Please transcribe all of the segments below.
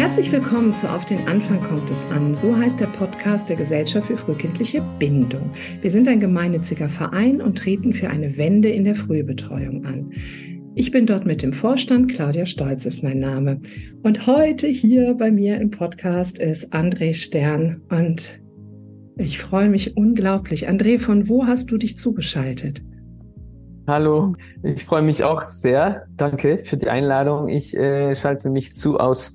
Herzlich willkommen zu Auf den Anfang kommt es an. So heißt der Podcast der Gesellschaft für frühkindliche Bindung. Wir sind ein gemeinnütziger Verein und treten für eine Wende in der Frühbetreuung an. Ich bin dort mit dem Vorstand, Claudia Stolz ist mein Name. Und heute hier bei mir im Podcast ist André Stern und ich freue mich unglaublich. André, von wo hast du dich zugeschaltet? Hallo, ich freue mich auch sehr. Danke für die Einladung. Ich äh, schalte mich zu aus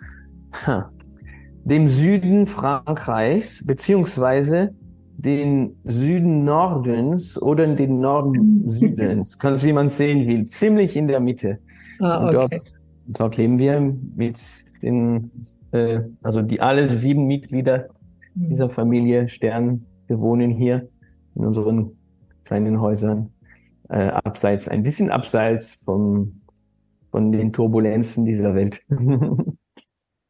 dem Süden Frankreichs, beziehungsweise den Süden Nordens oder den Norden Südens. Kannst wie man sehen will. Ziemlich in der Mitte. Ah, okay. dort, dort leben wir mit den, äh, also die alle sieben Mitglieder hm. dieser Familie Stern. Wir wohnen hier in unseren kleinen Häusern, äh, abseits, ein bisschen abseits vom, von den Turbulenzen dieser Welt.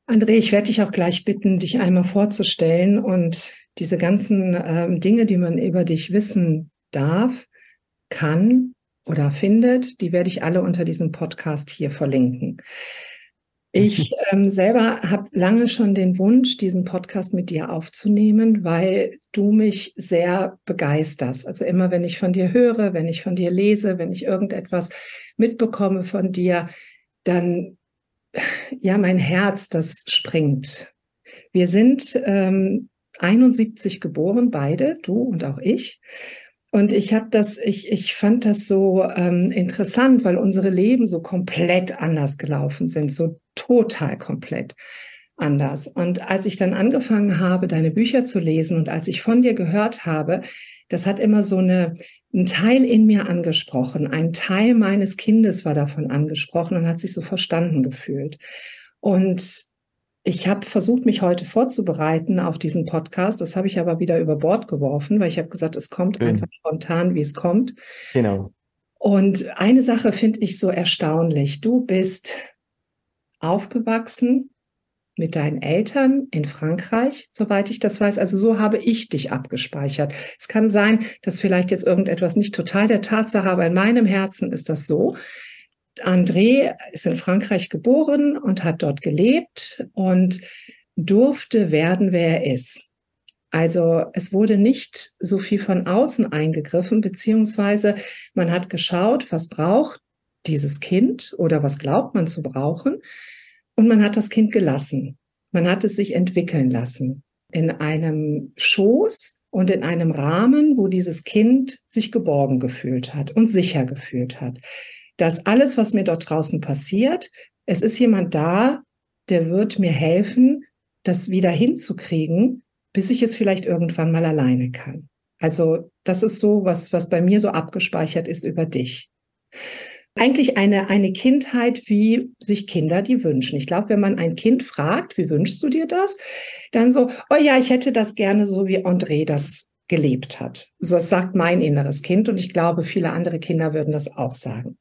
André, ich werde dich auch gleich bitten, dich einmal vorzustellen und diese ganzen ähm, Dinge, die man über dich wissen darf, kann oder findet, die werde ich alle unter diesem Podcast hier verlinken. Ich ähm, selber habe lange schon den Wunsch, diesen Podcast mit dir aufzunehmen, weil du mich sehr begeisterst. Also immer, wenn ich von dir höre, wenn ich von dir lese, wenn ich irgendetwas mitbekomme von dir, dann ja, mein Herz, das springt. Wir sind ähm, 71 geboren, beide, du und auch ich. Und ich habe das, ich, ich fand das so ähm, interessant, weil unsere Leben so komplett anders gelaufen sind, so total komplett anders. Und als ich dann angefangen habe, deine Bücher zu lesen und als ich von dir gehört habe, das hat immer so eine, ein Teil in mir angesprochen. Ein Teil meines Kindes war davon angesprochen und hat sich so verstanden gefühlt. Und ich habe versucht, mich heute vorzubereiten auf diesen Podcast. Das habe ich aber wieder über Bord geworfen, weil ich habe gesagt, es kommt mhm. einfach spontan, wie es kommt. Genau. Und eine Sache finde ich so erstaunlich. Du bist aufgewachsen mit deinen Eltern in Frankreich, soweit ich das weiß. Also so habe ich dich abgespeichert. Es kann sein, dass vielleicht jetzt irgendetwas nicht total der Tatsache, aber in meinem Herzen ist das so. André ist in Frankreich geboren und hat dort gelebt und durfte werden, wer er ist. Also es wurde nicht so viel von außen eingegriffen, beziehungsweise man hat geschaut, was braucht dieses Kind oder was glaubt man zu brauchen. Und man hat das Kind gelassen. Man hat es sich entwickeln lassen in einem Schoß und in einem Rahmen, wo dieses Kind sich geborgen gefühlt hat und sicher gefühlt hat dass alles, was mir dort draußen passiert, es ist jemand da, der wird mir helfen, das wieder hinzukriegen, bis ich es vielleicht irgendwann mal alleine kann. Also das ist so, was, was bei mir so abgespeichert ist über dich. Eigentlich eine, eine Kindheit, wie sich Kinder die wünschen. Ich glaube, wenn man ein Kind fragt, wie wünschst du dir das? Dann so, oh ja, ich hätte das gerne so, wie André das gelebt hat. So das sagt mein inneres Kind und ich glaube, viele andere Kinder würden das auch sagen.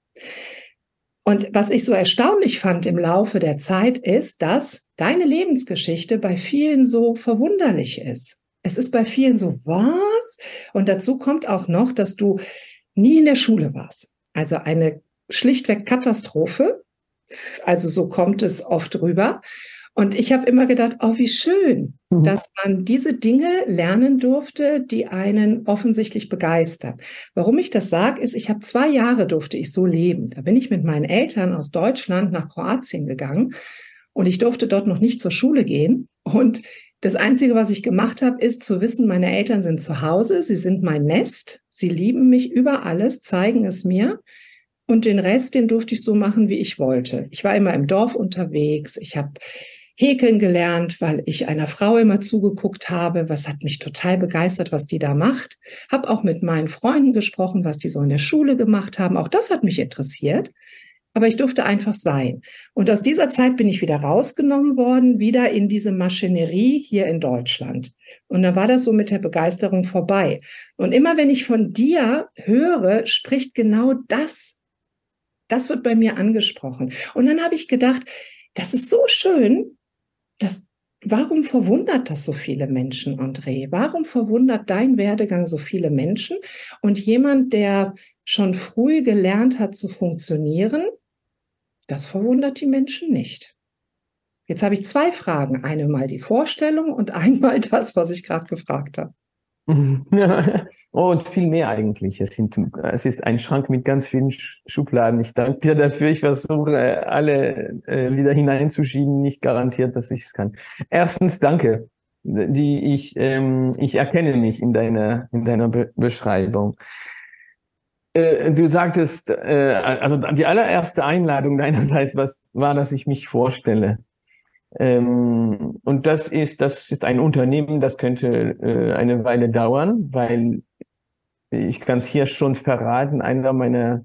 Und was ich so erstaunlich fand im Laufe der Zeit ist, dass deine Lebensgeschichte bei vielen so verwunderlich ist. Es ist bei vielen so, was? Und dazu kommt auch noch, dass du nie in der Schule warst. Also eine schlichtweg Katastrophe. Also so kommt es oft rüber. Und ich habe immer gedacht, oh, wie schön, mhm. dass man diese Dinge lernen durfte, die einen offensichtlich begeistern. Warum ich das sage, ist, ich habe zwei Jahre durfte ich so leben. Da bin ich mit meinen Eltern aus Deutschland nach Kroatien gegangen und ich durfte dort noch nicht zur Schule gehen. Und das Einzige, was ich gemacht habe, ist zu wissen, meine Eltern sind zu Hause, sie sind mein Nest, sie lieben mich über alles, zeigen es mir. Und den Rest, den durfte ich so machen, wie ich wollte. Ich war immer im Dorf unterwegs. Ich habe Häkeln gelernt, weil ich einer Frau immer zugeguckt habe. Was hat mich total begeistert, was die da macht. Hab auch mit meinen Freunden gesprochen, was die so in der Schule gemacht haben. Auch das hat mich interessiert. Aber ich durfte einfach sein. Und aus dieser Zeit bin ich wieder rausgenommen worden, wieder in diese Maschinerie hier in Deutschland. Und da war das so mit der Begeisterung vorbei. Und immer wenn ich von dir höre, spricht genau das. Das wird bei mir angesprochen. Und dann habe ich gedacht, das ist so schön, das, warum verwundert das so viele Menschen, André? Warum verwundert dein Werdegang so viele Menschen? Und jemand, der schon früh gelernt hat zu funktionieren, das verwundert die Menschen nicht. Jetzt habe ich zwei Fragen. Einmal die Vorstellung und einmal das, was ich gerade gefragt habe. oh, und viel mehr eigentlich. Es, sind, es ist ein Schrank mit ganz vielen Schubladen. Ich danke dir dafür. Ich versuche, alle äh, wieder hineinzuschieben. Nicht garantiert, dass ich es kann. Erstens, danke. Die ich, ähm, ich erkenne mich in deiner, in deiner Be Beschreibung. Äh, du sagtest, äh, also die allererste Einladung deinerseits was, war, dass ich mich vorstelle. Ähm, und das ist, das ist ein Unternehmen, das könnte äh, eine Weile dauern, weil ich kann es hier schon verraten, einer meiner,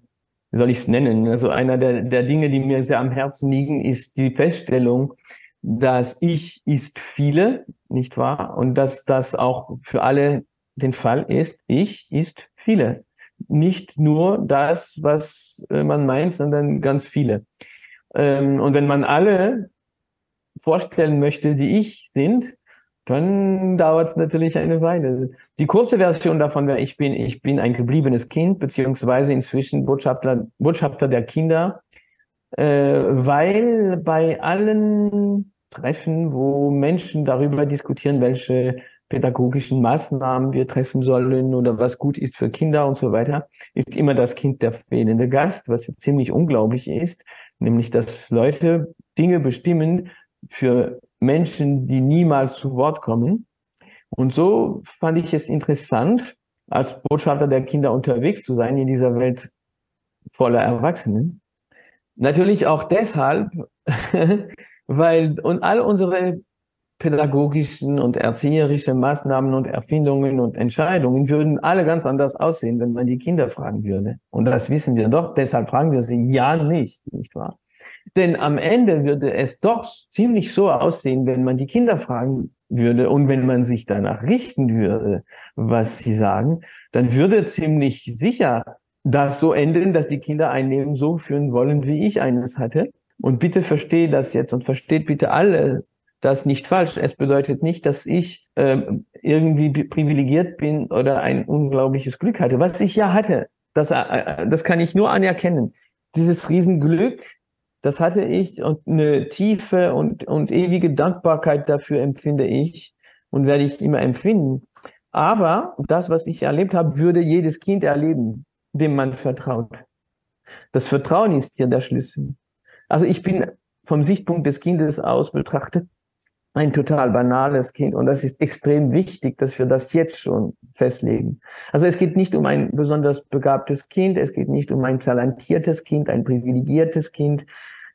wie soll ich es nennen, also einer der, der Dinge, die mir sehr am Herzen liegen, ist die Feststellung, dass ich ist viele, nicht wahr? Und dass das auch für alle den Fall ist, ich ist viele. Nicht nur das, was äh, man meint, sondern ganz viele. Ähm, und wenn man alle vorstellen möchte, die ich sind, dann dauert es natürlich eine Weile. Die kurze Version davon wäre, ich bin, ich bin ein gebliebenes Kind, beziehungsweise inzwischen Botschafter, Botschafter der Kinder, äh, weil bei allen Treffen, wo Menschen darüber diskutieren, welche pädagogischen Maßnahmen wir treffen sollen oder was gut ist für Kinder und so weiter, ist immer das Kind der fehlende Gast, was ziemlich unglaublich ist, nämlich dass Leute Dinge bestimmen, für Menschen, die niemals zu Wort kommen. Und so fand ich es interessant, als Botschafter der Kinder unterwegs zu sein in dieser Welt voller Erwachsenen. Natürlich auch deshalb, weil und all unsere pädagogischen und erzieherischen Maßnahmen und Erfindungen und Entscheidungen würden alle ganz anders aussehen, wenn man die Kinder fragen würde. Und das wissen wir doch, deshalb fragen wir sie ja nicht, nicht wahr? Denn am Ende würde es doch ziemlich so aussehen, wenn man die Kinder fragen würde und wenn man sich danach richten würde, was sie sagen, dann würde ziemlich sicher das so enden, dass die Kinder ein Leben so führen wollen, wie ich eines hatte. Und bitte versteht das jetzt und versteht bitte alle das nicht falsch. Es bedeutet nicht, dass ich äh, irgendwie privilegiert bin oder ein unglaubliches Glück hatte. Was ich ja hatte, das, äh, das kann ich nur anerkennen. Dieses Riesenglück, das hatte ich und eine tiefe und, und ewige Dankbarkeit dafür empfinde ich und werde ich immer empfinden. Aber das, was ich erlebt habe, würde jedes Kind erleben, dem man vertraut. Das Vertrauen ist hier der Schlüssel. Also ich bin vom Sichtpunkt des Kindes aus betrachtet ein total banales Kind. Und das ist extrem wichtig, dass wir das jetzt schon festlegen. Also es geht nicht um ein besonders begabtes Kind, es geht nicht um ein talentiertes Kind, ein privilegiertes Kind.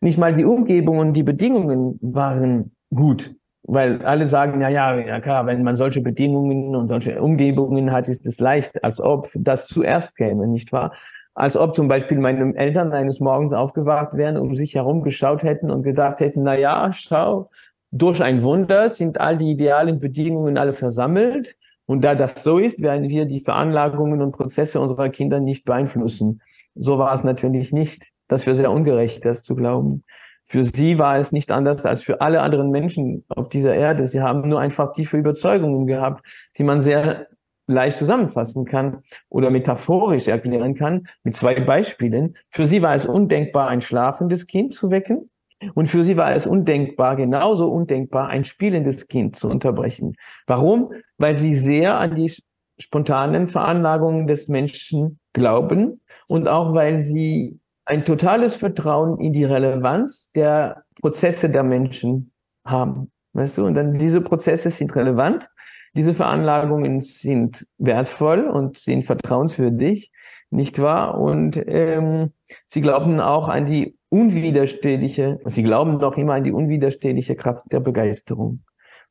Nicht mal die Umgebung und die Bedingungen waren gut. Weil alle sagen, ja, ja, ja klar, wenn man solche Bedingungen und solche Umgebungen hat, ist es leicht, als ob das zuerst käme, nicht wahr? Als ob zum Beispiel meine Eltern eines Morgens aufgewacht wären, um sich herum geschaut hätten und gedacht hätten, na ja, schau, durch ein Wunder sind all die idealen Bedingungen alle versammelt. Und da das so ist, werden wir die Veranlagungen und Prozesse unserer Kinder nicht beeinflussen. So war es natürlich nicht. Das wäre sehr ungerecht, das zu glauben. Für sie war es nicht anders als für alle anderen Menschen auf dieser Erde. Sie haben nur einfach tiefe Überzeugungen gehabt, die man sehr leicht zusammenfassen kann oder metaphorisch erklären kann mit zwei Beispielen. Für sie war es undenkbar, ein schlafendes Kind zu wecken. Und für sie war es undenkbar, genauso undenkbar, ein spielendes Kind zu unterbrechen. Warum? Weil sie sehr an die spontanen Veranlagungen des Menschen glauben und auch weil sie ein totales Vertrauen in die Relevanz der Prozesse der Menschen haben. Weißt du, und dann diese Prozesse sind relevant, diese Veranlagungen sind wertvoll und sind vertrauenswürdig, nicht wahr? Und ähm, sie glauben auch an die unwiderstehliche, sie glauben doch immer an die unwiderstehliche Kraft der Begeisterung.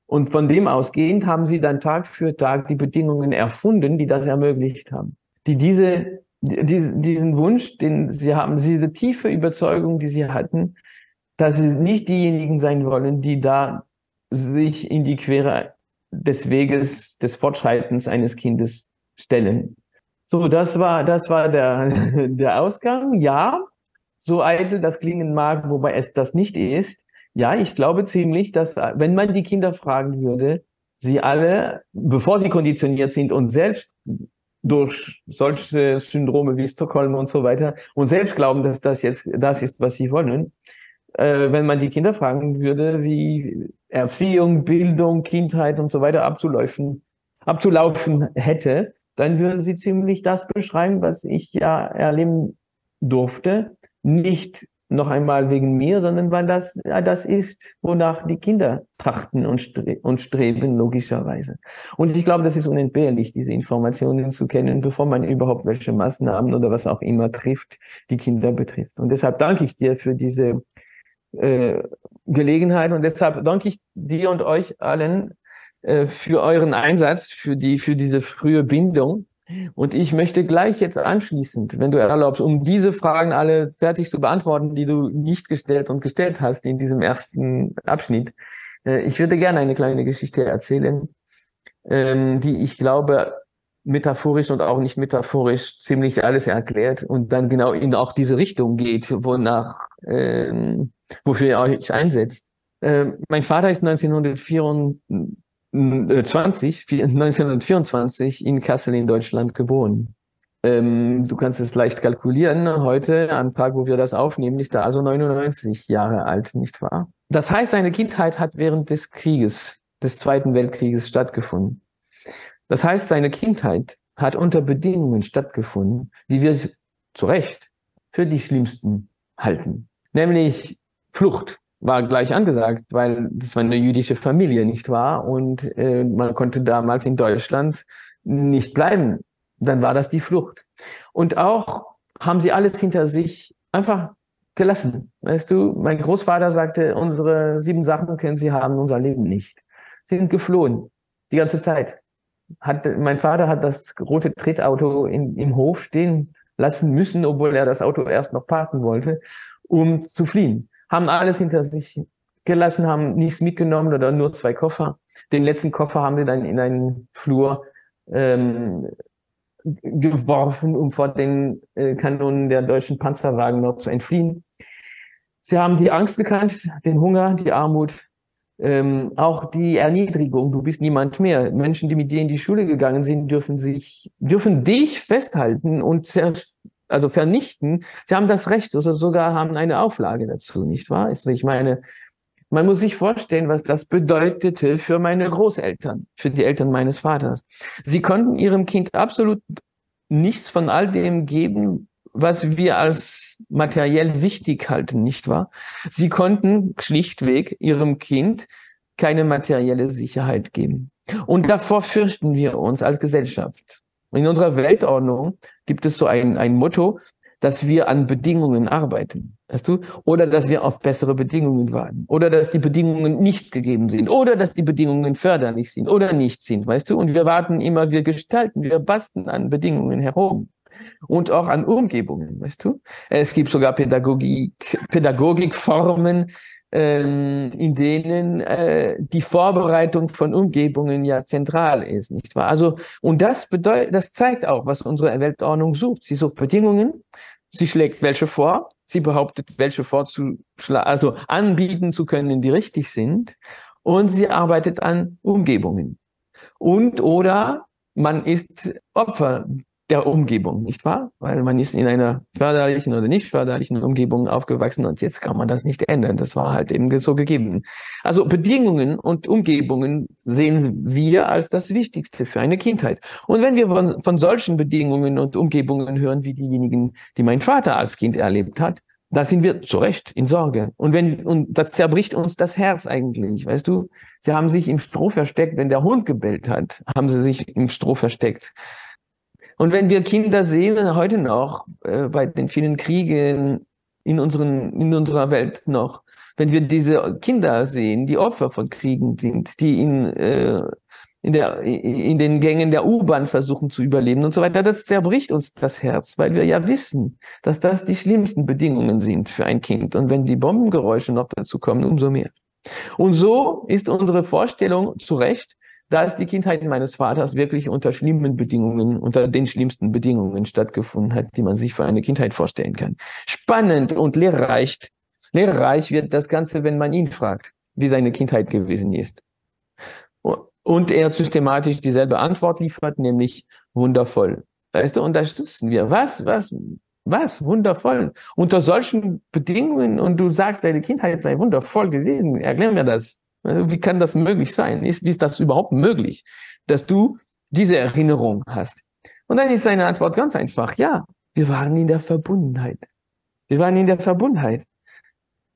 Und von dem ausgehend haben sie dann Tag für Tag die Bedingungen erfunden, die das ermöglicht haben. Die diese, die, diesen Wunsch, den sie haben, diese tiefe Überzeugung, die sie hatten, dass sie nicht diejenigen sein wollen, die da sich in die Quere des Weges des Fortschreitens eines Kindes stellen. So, das war, das war der, der Ausgang. Ja, so eitel das klingen mag, wobei es das nicht ist. Ja, ich glaube ziemlich, dass wenn man die Kinder fragen würde, sie alle, bevor sie konditioniert sind und selbst durch solche Syndrome wie Stockholm und so weiter und selbst glauben, dass das jetzt das ist, was sie wollen, äh, wenn man die Kinder fragen würde, wie Erziehung, Bildung, Kindheit und so weiter abzulaufen, abzulaufen hätte, dann würden sie ziemlich das beschreiben, was ich ja erleben durfte. Nicht noch einmal wegen mir, sondern weil das ja, das ist, wonach die Kinder trachten und, stre und streben, logischerweise. Und ich glaube, das ist unentbehrlich, diese Informationen zu kennen, bevor man überhaupt welche Maßnahmen oder was auch immer trifft, die Kinder betrifft. Und deshalb danke ich dir für diese äh, Gelegenheit und deshalb danke ich dir und euch allen äh, für euren Einsatz, für die, für diese frühe Bindung und ich möchte gleich jetzt anschließend, wenn du erlaubst, um diese Fragen alle fertig zu beantworten, die du nicht gestellt und gestellt hast in diesem ersten Abschnitt, äh, ich würde gerne eine kleine Geschichte erzählen, ähm, die ich glaube metaphorisch und auch nicht metaphorisch ziemlich alles erklärt und dann genau in auch diese Richtung geht, wonach, ähm, wofür ihr euch einsetzt. Ähm, mein Vater ist 1924 20, 1924 in Kassel in Deutschland geboren. Ähm, du kannst es leicht kalkulieren. Heute, am Tag, wo wir das aufnehmen, ist er also 99 Jahre alt, nicht wahr? Das heißt, seine Kindheit hat während des Krieges, des Zweiten Weltkrieges stattgefunden. Das heißt, seine Kindheit hat unter Bedingungen stattgefunden, die wir zu Recht für die schlimmsten halten. Nämlich Flucht, war gleich angesagt, weil das war eine jüdische Familie, nicht wahr? Und äh, man konnte damals in Deutschland nicht bleiben. Dann war das die Flucht. Und auch haben sie alles hinter sich einfach gelassen. Weißt du, mein Großvater sagte, unsere sieben Sachen können sie haben, unser Leben nicht. Sie sind geflohen. Die ganze Zeit. Hat, mein Vater hat das rote Tretauto in, im Hof stehen lassen müssen, obwohl er das Auto erst noch parken wollte, um zu fliehen haben alles hinter sich gelassen, haben nichts mitgenommen oder nur zwei Koffer. Den letzten Koffer haben sie dann in einen Flur ähm, geworfen, um vor den äh, Kanonen der deutschen Panzerwagen noch zu entfliehen. Sie haben die Angst gekannt, den Hunger, die Armut, ähm, auch die Erniedrigung. Du bist niemand mehr. Menschen, die mit dir in die Schule gegangen sind, dürfen sich, dürfen dich festhalten und also vernichten, sie haben das Recht oder sogar haben eine Auflage dazu, nicht wahr? Also ich meine, man muss sich vorstellen, was das bedeutete für meine Großeltern, für die Eltern meines Vaters. Sie konnten ihrem Kind absolut nichts von all dem geben, was wir als materiell wichtig halten, nicht wahr? Sie konnten schlichtweg ihrem Kind keine materielle Sicherheit geben. Und davor fürchten wir uns als Gesellschaft. In unserer Weltordnung gibt es so ein, ein Motto, dass wir an Bedingungen arbeiten, weißt du? Oder dass wir auf bessere Bedingungen warten. Oder dass die Bedingungen nicht gegeben sind. Oder dass die Bedingungen förderlich sind oder nicht sind, weißt du? Und wir warten immer, wir gestalten, wir basteln an Bedingungen herum. Und auch an Umgebungen, weißt du? Es gibt sogar Pädagogik, Pädagogikformen, ähm, in denen äh, die Vorbereitung von Umgebungen ja zentral ist, nicht wahr? Also, und das bedeutet, das zeigt auch, was unsere Weltordnung sucht. Sie sucht Bedingungen, sie schlägt welche vor, sie behauptet, welche vorzuschlagen, also anbieten zu können, die richtig sind, und sie arbeitet an Umgebungen. Und oder man ist Opfer der Umgebung, nicht wahr? Weil man ist in einer förderlichen oder nicht förderlichen Umgebung aufgewachsen und jetzt kann man das nicht ändern. Das war halt eben so gegeben. Also Bedingungen und Umgebungen sehen wir als das Wichtigste für eine Kindheit. Und wenn wir von, von solchen Bedingungen und Umgebungen hören, wie diejenigen, die mein Vater als Kind erlebt hat, da sind wir zu Recht in Sorge. Und wenn, und das zerbricht uns das Herz eigentlich, weißt du? Sie haben sich im Stroh versteckt. Wenn der Hund gebellt hat, haben sie sich im Stroh versteckt. Und wenn wir Kinder sehen, heute noch, äh, bei den vielen Kriegen in, unseren, in unserer Welt noch, wenn wir diese Kinder sehen, die Opfer von Kriegen sind, die in, äh, in, der, in den Gängen der U-Bahn versuchen zu überleben und so weiter, das zerbricht uns das Herz, weil wir ja wissen, dass das die schlimmsten Bedingungen sind für ein Kind. Und wenn die Bombengeräusche noch dazu kommen, umso mehr. Und so ist unsere Vorstellung zu Recht, dass die Kindheit meines Vaters wirklich unter schlimmen Bedingungen, unter den schlimmsten Bedingungen stattgefunden hat, die man sich für eine Kindheit vorstellen kann. Spannend und lehrreich, lehrreich wird das Ganze, wenn man ihn fragt, wie seine Kindheit gewesen ist. Und er systematisch dieselbe Antwort liefert, nämlich wundervoll. Weißt du, unterstützen wir. Was, was, was? Wundervoll. Unter solchen Bedingungen und du sagst, deine Kindheit sei wundervoll gewesen. Erklär mir das. Wie kann das möglich sein? Ist, wie ist das überhaupt möglich, dass du diese Erinnerung hast? Und dann ist seine Antwort ganz einfach. Ja, wir waren in der Verbundenheit. Wir waren in der Verbundenheit.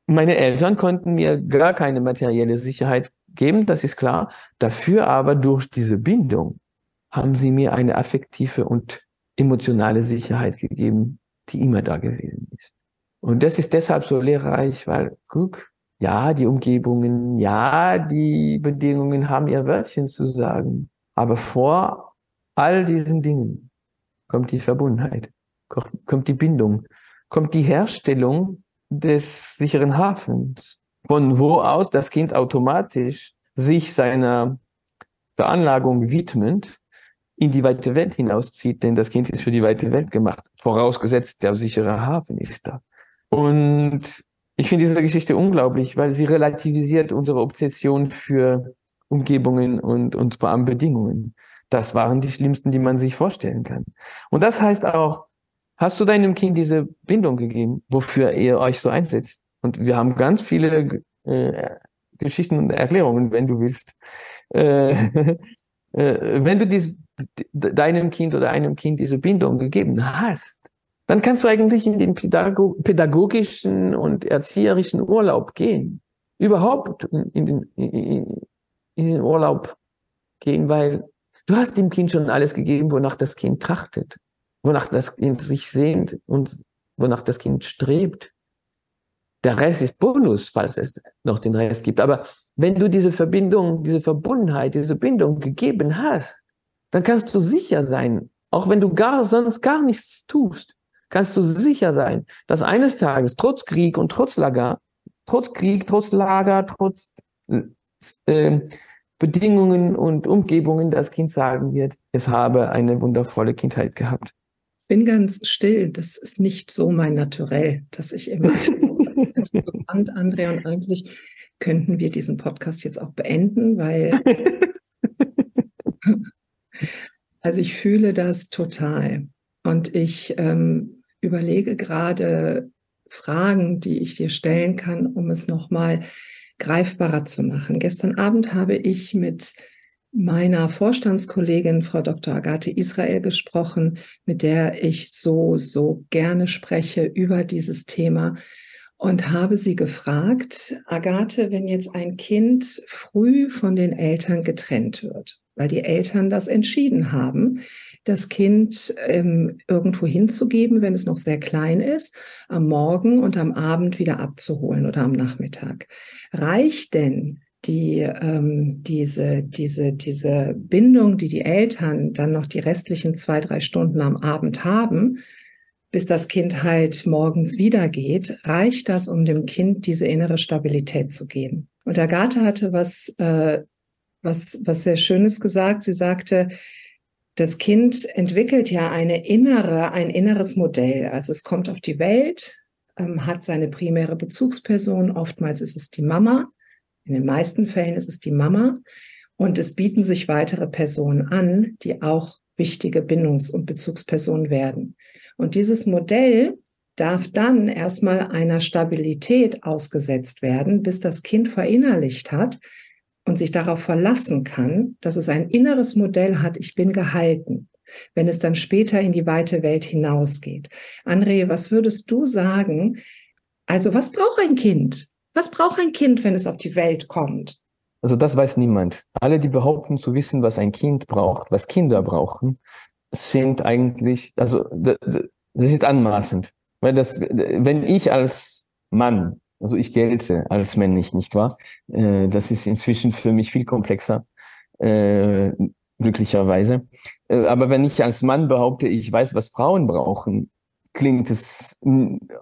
Meine Eltern konnten mir gar keine materielle Sicherheit geben, das ist klar. Dafür aber durch diese Bindung haben sie mir eine affektive und emotionale Sicherheit gegeben, die immer da gewesen ist. Und das ist deshalb so lehrreich, weil, guck, ja, die Umgebungen, ja, die Bedingungen haben ihr Wörtchen zu sagen. Aber vor all diesen Dingen kommt die Verbundenheit, kommt die Bindung, kommt die Herstellung des sicheren Hafens, von wo aus das Kind automatisch sich seiner Veranlagung widmend in die weite Welt hinauszieht, denn das Kind ist für die weite Welt gemacht, vorausgesetzt der sichere Hafen ist da. Und ich finde diese Geschichte unglaublich, weil sie relativisiert unsere Obsession für Umgebungen und, und vor allem Bedingungen. Das waren die schlimmsten, die man sich vorstellen kann. Und das heißt auch, hast du deinem Kind diese Bindung gegeben, wofür ihr euch so einsetzt? Und wir haben ganz viele äh, Geschichten und Erklärungen, wenn du willst. Äh, äh, wenn du dies, deinem Kind oder einem Kind diese Bindung gegeben hast, dann kannst du eigentlich in den pädagogischen und erzieherischen Urlaub gehen. Überhaupt in den, in, in den Urlaub gehen, weil du hast dem Kind schon alles gegeben, wonach das Kind trachtet, wonach das Kind sich sehnt und wonach das Kind strebt. Der Rest ist Bonus, falls es noch den Rest gibt. Aber wenn du diese Verbindung, diese Verbundenheit, diese Bindung gegeben hast, dann kannst du sicher sein, auch wenn du gar, sonst gar nichts tust, kannst du sicher sein, dass eines Tages trotz Krieg und trotz Lager, trotz Krieg, trotz Lager, trotz äh, Bedingungen und Umgebungen das Kind sagen wird, es habe eine wundervolle Kindheit gehabt. Bin ganz still, das ist nicht so mein Naturell, dass ich immer spannend, André, und eigentlich könnten wir diesen Podcast jetzt auch beenden, weil also ich fühle das total und ich ähm, überlege gerade Fragen, die ich dir stellen kann, um es nochmal greifbarer zu machen. Gestern Abend habe ich mit meiner Vorstandskollegin, Frau Dr. Agathe Israel, gesprochen, mit der ich so, so gerne spreche über dieses Thema und habe sie gefragt, Agathe, wenn jetzt ein Kind früh von den Eltern getrennt wird, weil die Eltern das entschieden haben, das Kind ähm, irgendwo hinzugeben, wenn es noch sehr klein ist, am Morgen und am Abend wieder abzuholen oder am Nachmittag. Reicht denn die, ähm, diese, diese, diese Bindung, die die Eltern dann noch die restlichen zwei, drei Stunden am Abend haben, bis das Kind halt morgens wieder geht, reicht das, um dem Kind diese innere Stabilität zu geben. Und Agathe hatte was, äh, was, was sehr Schönes gesagt. Sie sagte, das Kind entwickelt ja eine innere, ein inneres Modell. Also es kommt auf die Welt, ähm, hat seine primäre Bezugsperson. Oftmals ist es die Mama. In den meisten Fällen ist es die Mama. Und es bieten sich weitere Personen an, die auch wichtige Bindungs- und Bezugspersonen werden. Und dieses Modell darf dann erstmal einer Stabilität ausgesetzt werden, bis das Kind verinnerlicht hat und sich darauf verlassen kann, dass es ein inneres Modell hat, ich bin gehalten, wenn es dann später in die weite Welt hinausgeht. André, was würdest du sagen? Also was braucht ein Kind? Was braucht ein Kind, wenn es auf die Welt kommt? Also das weiß niemand. Alle, die behaupten zu wissen, was ein Kind braucht, was Kinder brauchen, sind eigentlich, also das ist anmaßend. Weil das, wenn ich als Mann, also ich gelte als männlich, nicht wahr? Äh, das ist inzwischen für mich viel komplexer, äh, glücklicherweise. Äh, aber wenn ich als Mann behaupte, ich weiß, was Frauen brauchen, klingt es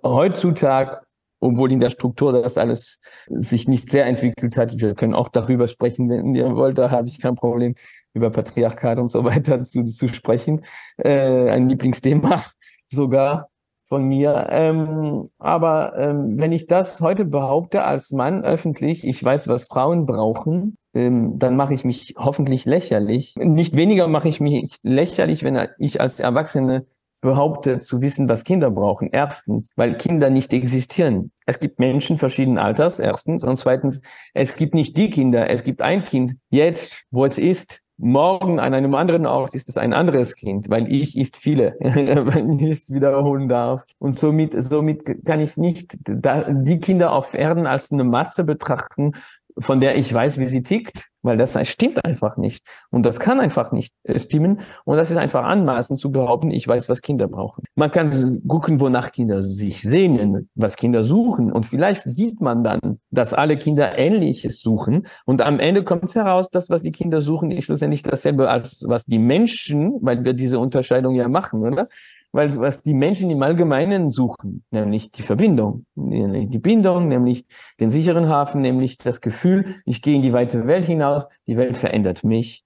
heutzutage obwohl in der Struktur das alles sich nicht sehr entwickelt hat. Wir können auch darüber sprechen, wenn ihr wollt, da habe ich kein Problem über Patriarchat und so weiter zu, zu sprechen. Äh, ein Lieblingsthema sogar von mir. Ähm, aber ähm, wenn ich das heute behaupte als Mann öffentlich, ich weiß, was Frauen brauchen, ähm, dann mache ich mich hoffentlich lächerlich. Nicht weniger mache ich mich lächerlich, wenn ich als Erwachsene behaupte zu wissen, was Kinder brauchen. Erstens, weil Kinder nicht existieren. Es gibt Menschen verschiedenen Alters, erstens. Und zweitens, es gibt nicht die Kinder, es gibt ein Kind. Jetzt, wo es ist, morgen an einem anderen Ort ist es ein anderes Kind, weil ich ist viele, wenn ich es wiederholen darf. Und somit, somit kann ich nicht die Kinder auf Erden als eine Masse betrachten, von der ich weiß, wie sie tickt, weil das stimmt einfach nicht. Und das kann einfach nicht äh, stimmen. Und das ist einfach anmaßend zu behaupten, ich weiß, was Kinder brauchen. Man kann gucken, wonach Kinder sich sehnen, was Kinder suchen. Und vielleicht sieht man dann, dass alle Kinder Ähnliches suchen. Und am Ende kommt heraus, dass was die Kinder suchen, ist schlussendlich dasselbe als was die Menschen, weil wir diese Unterscheidung ja machen, oder? Weil was die Menschen im Allgemeinen suchen, nämlich die Verbindung, die Bindung, nämlich den sicheren Hafen, nämlich das Gefühl, ich gehe in die weite Welt hinaus, die Welt verändert mich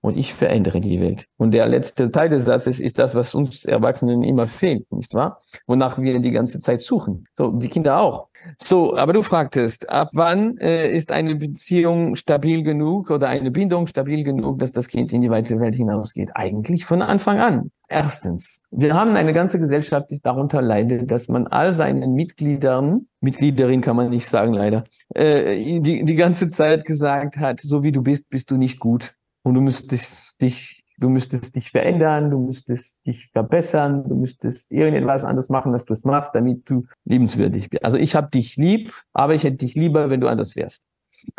und ich verändere die Welt. Und der letzte Teil des Satzes ist das, was uns Erwachsenen immer fehlt, nicht wahr? Wonach wir die ganze Zeit suchen. So, die Kinder auch. So, aber du fragtest, ab wann äh, ist eine Beziehung stabil genug oder eine Bindung stabil genug, dass das Kind in die weite Welt hinausgeht? Eigentlich von Anfang an. Erstens, wir haben eine ganze Gesellschaft, die darunter leidet, dass man all seinen Mitgliedern, Mitgliederin kann man nicht sagen leider, äh, die, die ganze Zeit gesagt hat, so wie du bist, bist du nicht gut und du müsstest dich, du müsstest dich verändern, du müsstest dich verbessern, du müsstest irgendetwas anders machen, dass du es machst, damit du liebenswürdig bist. Also ich habe dich lieb, aber ich hätte dich lieber, wenn du anders wärst.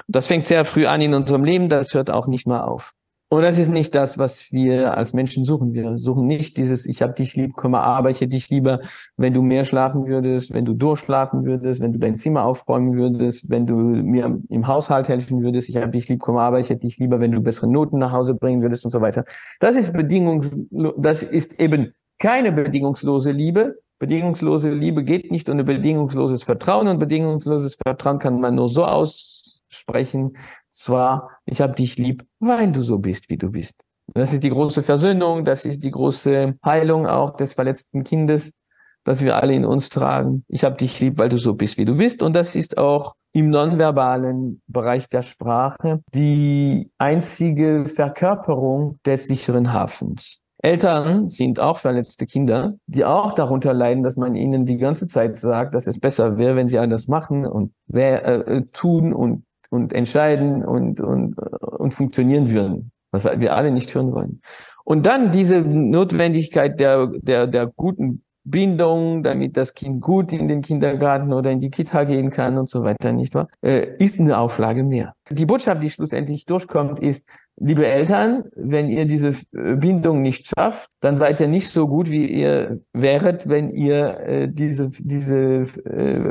Das fängt sehr früh an in unserem Leben, das hört auch nicht mal auf. Und das ist nicht das, was wir als Menschen suchen. Wir suchen nicht dieses, ich habe dich lieb, komm mal, aber ich hätte dich lieber, wenn du mehr schlafen würdest, wenn du durchschlafen würdest, wenn du dein Zimmer aufräumen würdest, wenn du mir im Haushalt helfen würdest, ich habe dich lieb, komm aber ich hätte dich lieber, wenn du bessere Noten nach Hause bringen würdest und so weiter. Das ist bedingungs, das ist eben keine bedingungslose Liebe. Bedingungslose Liebe geht nicht ohne bedingungsloses Vertrauen und bedingungsloses Vertrauen kann man nur so aussprechen, zwar, ich habe dich lieb, weil du so bist, wie du bist. Das ist die große Versöhnung, das ist die große Heilung auch des verletzten Kindes, das wir alle in uns tragen. Ich habe dich lieb, weil du so bist, wie du bist. Und das ist auch im nonverbalen Bereich der Sprache die einzige Verkörperung des sicheren Hafens. Eltern sind auch verletzte Kinder, die auch darunter leiden, dass man ihnen die ganze Zeit sagt, dass es besser wäre, wenn sie anders machen und wer, äh, tun und und entscheiden und, und, und funktionieren würden, was wir alle nicht hören wollen. Und dann diese Notwendigkeit der, der, der guten Bindung, damit das Kind gut in den Kindergarten oder in die Kita gehen kann und so weiter, nicht wahr? Äh, ist eine Auflage mehr. Die Botschaft, die schlussendlich durchkommt, ist, liebe Eltern, wenn ihr diese äh, Bindung nicht schafft, dann seid ihr nicht so gut, wie ihr wäret, wenn ihr äh, diese, diese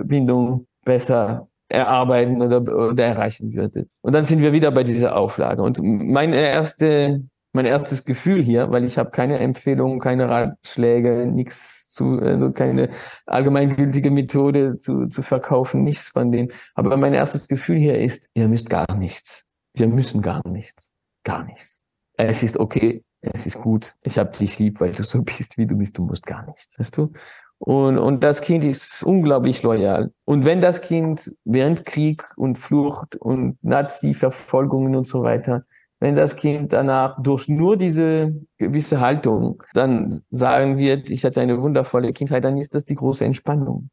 Bindung besser erarbeiten oder, oder erreichen würde. Und dann sind wir wieder bei dieser Auflage. Und meine erste, mein erstes Gefühl hier, weil ich habe keine Empfehlungen, keine Ratschläge, nichts zu, also keine allgemeingültige Methode zu, zu verkaufen, nichts von dem. Aber mein erstes Gefühl hier ist, ihr müsst gar nichts. Wir müssen gar nichts. Gar nichts. Es ist okay, es ist gut. Ich habe dich lieb, weil du so bist, wie du bist. Du musst gar nichts. Weißt du? Und, und das Kind ist unglaublich loyal. Und wenn das Kind während Krieg und Flucht und Nazi-Verfolgungen und so weiter, wenn das Kind danach durch nur diese gewisse Haltung dann sagen wird, ich hatte eine wundervolle Kindheit, dann ist das die große Entspannung.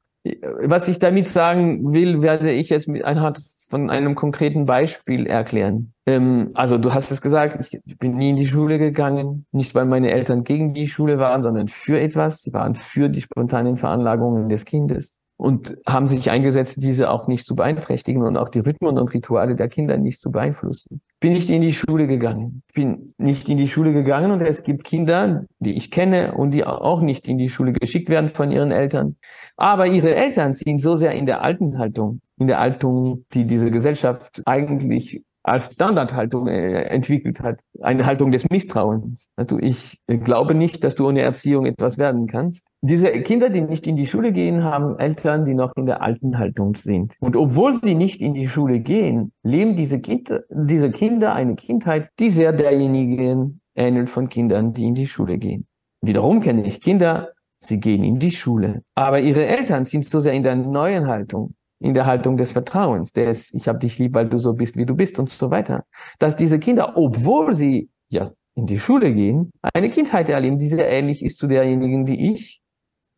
Was ich damit sagen will, werde ich jetzt mit anhand von einem konkreten Beispiel erklären. Ähm, also du hast es gesagt, ich bin nie in die Schule gegangen, nicht weil meine Eltern gegen die Schule waren, sondern für etwas. Sie waren für die spontanen Veranlagungen des Kindes und haben sich eingesetzt, diese auch nicht zu beeinträchtigen und auch die Rhythmen und Rituale der Kinder nicht zu beeinflussen. Bin nicht in die Schule gegangen. Bin nicht in die Schule gegangen und es gibt Kinder, die ich kenne und die auch nicht in die Schule geschickt werden von ihren Eltern. Aber ihre Eltern sind so sehr in der alten Haltung, in der Haltung, die diese Gesellschaft eigentlich als Standardhaltung äh, entwickelt hat. Eine Haltung des Misstrauens. Also ich glaube nicht, dass du ohne Erziehung etwas werden kannst. Diese Kinder, die nicht in die Schule gehen, haben Eltern, die noch in der alten Haltung sind. Und obwohl sie nicht in die Schule gehen, leben diese Kinder, diese Kinder eine Kindheit, die sehr derjenigen ähnelt von Kindern, die in die Schule gehen. Wiederum kenne ich Kinder, sie gehen in die Schule. Aber ihre Eltern sind so sehr in der neuen Haltung in der Haltung des Vertrauens, des Ich habe dich lieb, weil du so bist, wie du bist und so weiter. Dass diese Kinder, obwohl sie ja in die Schule gehen, eine Kindheit erleben, die sehr ähnlich ist zu derjenigen, die ich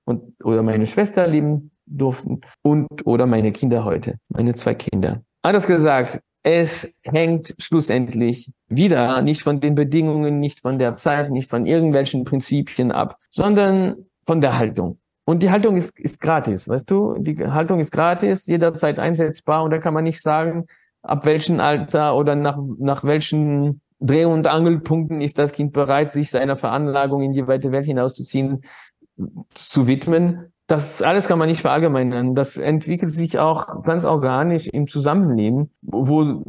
und oder meine Schwester erleben durften und oder meine Kinder heute, meine zwei Kinder. Anders gesagt, es hängt schlussendlich wieder nicht von den Bedingungen, nicht von der Zeit, nicht von irgendwelchen Prinzipien ab, sondern von der Haltung. Und die Haltung ist, ist gratis, weißt du? Die Haltung ist gratis, jederzeit einsetzbar und da kann man nicht sagen, ab welchem Alter oder nach, nach welchen Dreh- und Angelpunkten ist das Kind bereit, sich seiner Veranlagung in die weite Welt hinauszuziehen, zu widmen. Das alles kann man nicht verallgemeinern. Das entwickelt sich auch ganz organisch im Zusammenleben, wo,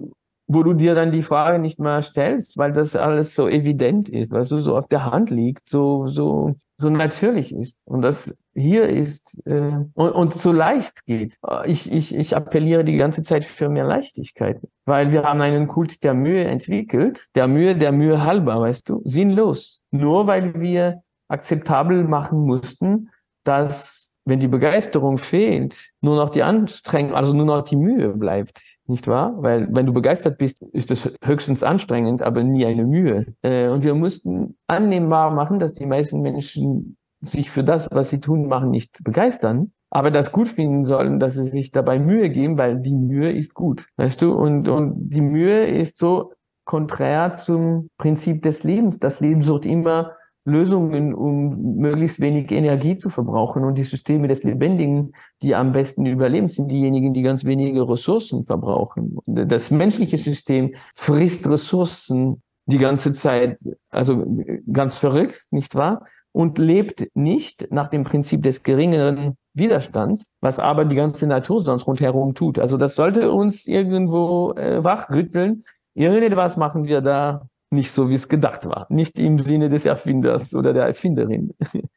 wo du dir dann die Frage nicht mehr stellst, weil das alles so evident ist, weil es so auf der Hand liegt, so, so, so natürlich ist. Und das hier ist äh, und, und so leicht geht. Ich, ich, ich appelliere die ganze Zeit für mehr Leichtigkeit, weil wir haben einen Kult der Mühe entwickelt, der Mühe, der Mühe halber, weißt du, sinnlos. Nur weil wir akzeptabel machen mussten, dass wenn die Begeisterung fehlt, nur noch die Anstrengung, also nur noch die Mühe bleibt, nicht wahr? Weil wenn du begeistert bist, ist das höchstens anstrengend, aber nie eine Mühe. Äh, und wir mussten annehmbar machen, dass die meisten Menschen sich für das, was sie tun, machen, nicht begeistern, aber das gut finden sollen, dass sie sich dabei Mühe geben, weil die Mühe ist gut, weißt du? Und, und die Mühe ist so konträr zum Prinzip des Lebens. Das Leben sucht immer Lösungen, um möglichst wenig Energie zu verbrauchen. Und die Systeme des Lebendigen, die am besten überleben, sind diejenigen, die ganz wenige Ressourcen verbrauchen. Das menschliche System frisst Ressourcen die ganze Zeit, also ganz verrückt, nicht wahr? Und lebt nicht nach dem Prinzip des geringeren Widerstands, was aber die ganze Natur sonst rundherum tut. Also das sollte uns irgendwo äh, wachrütteln. Irgendetwas machen wir da nicht so, wie es gedacht war. Nicht im Sinne des Erfinders oder der Erfinderin.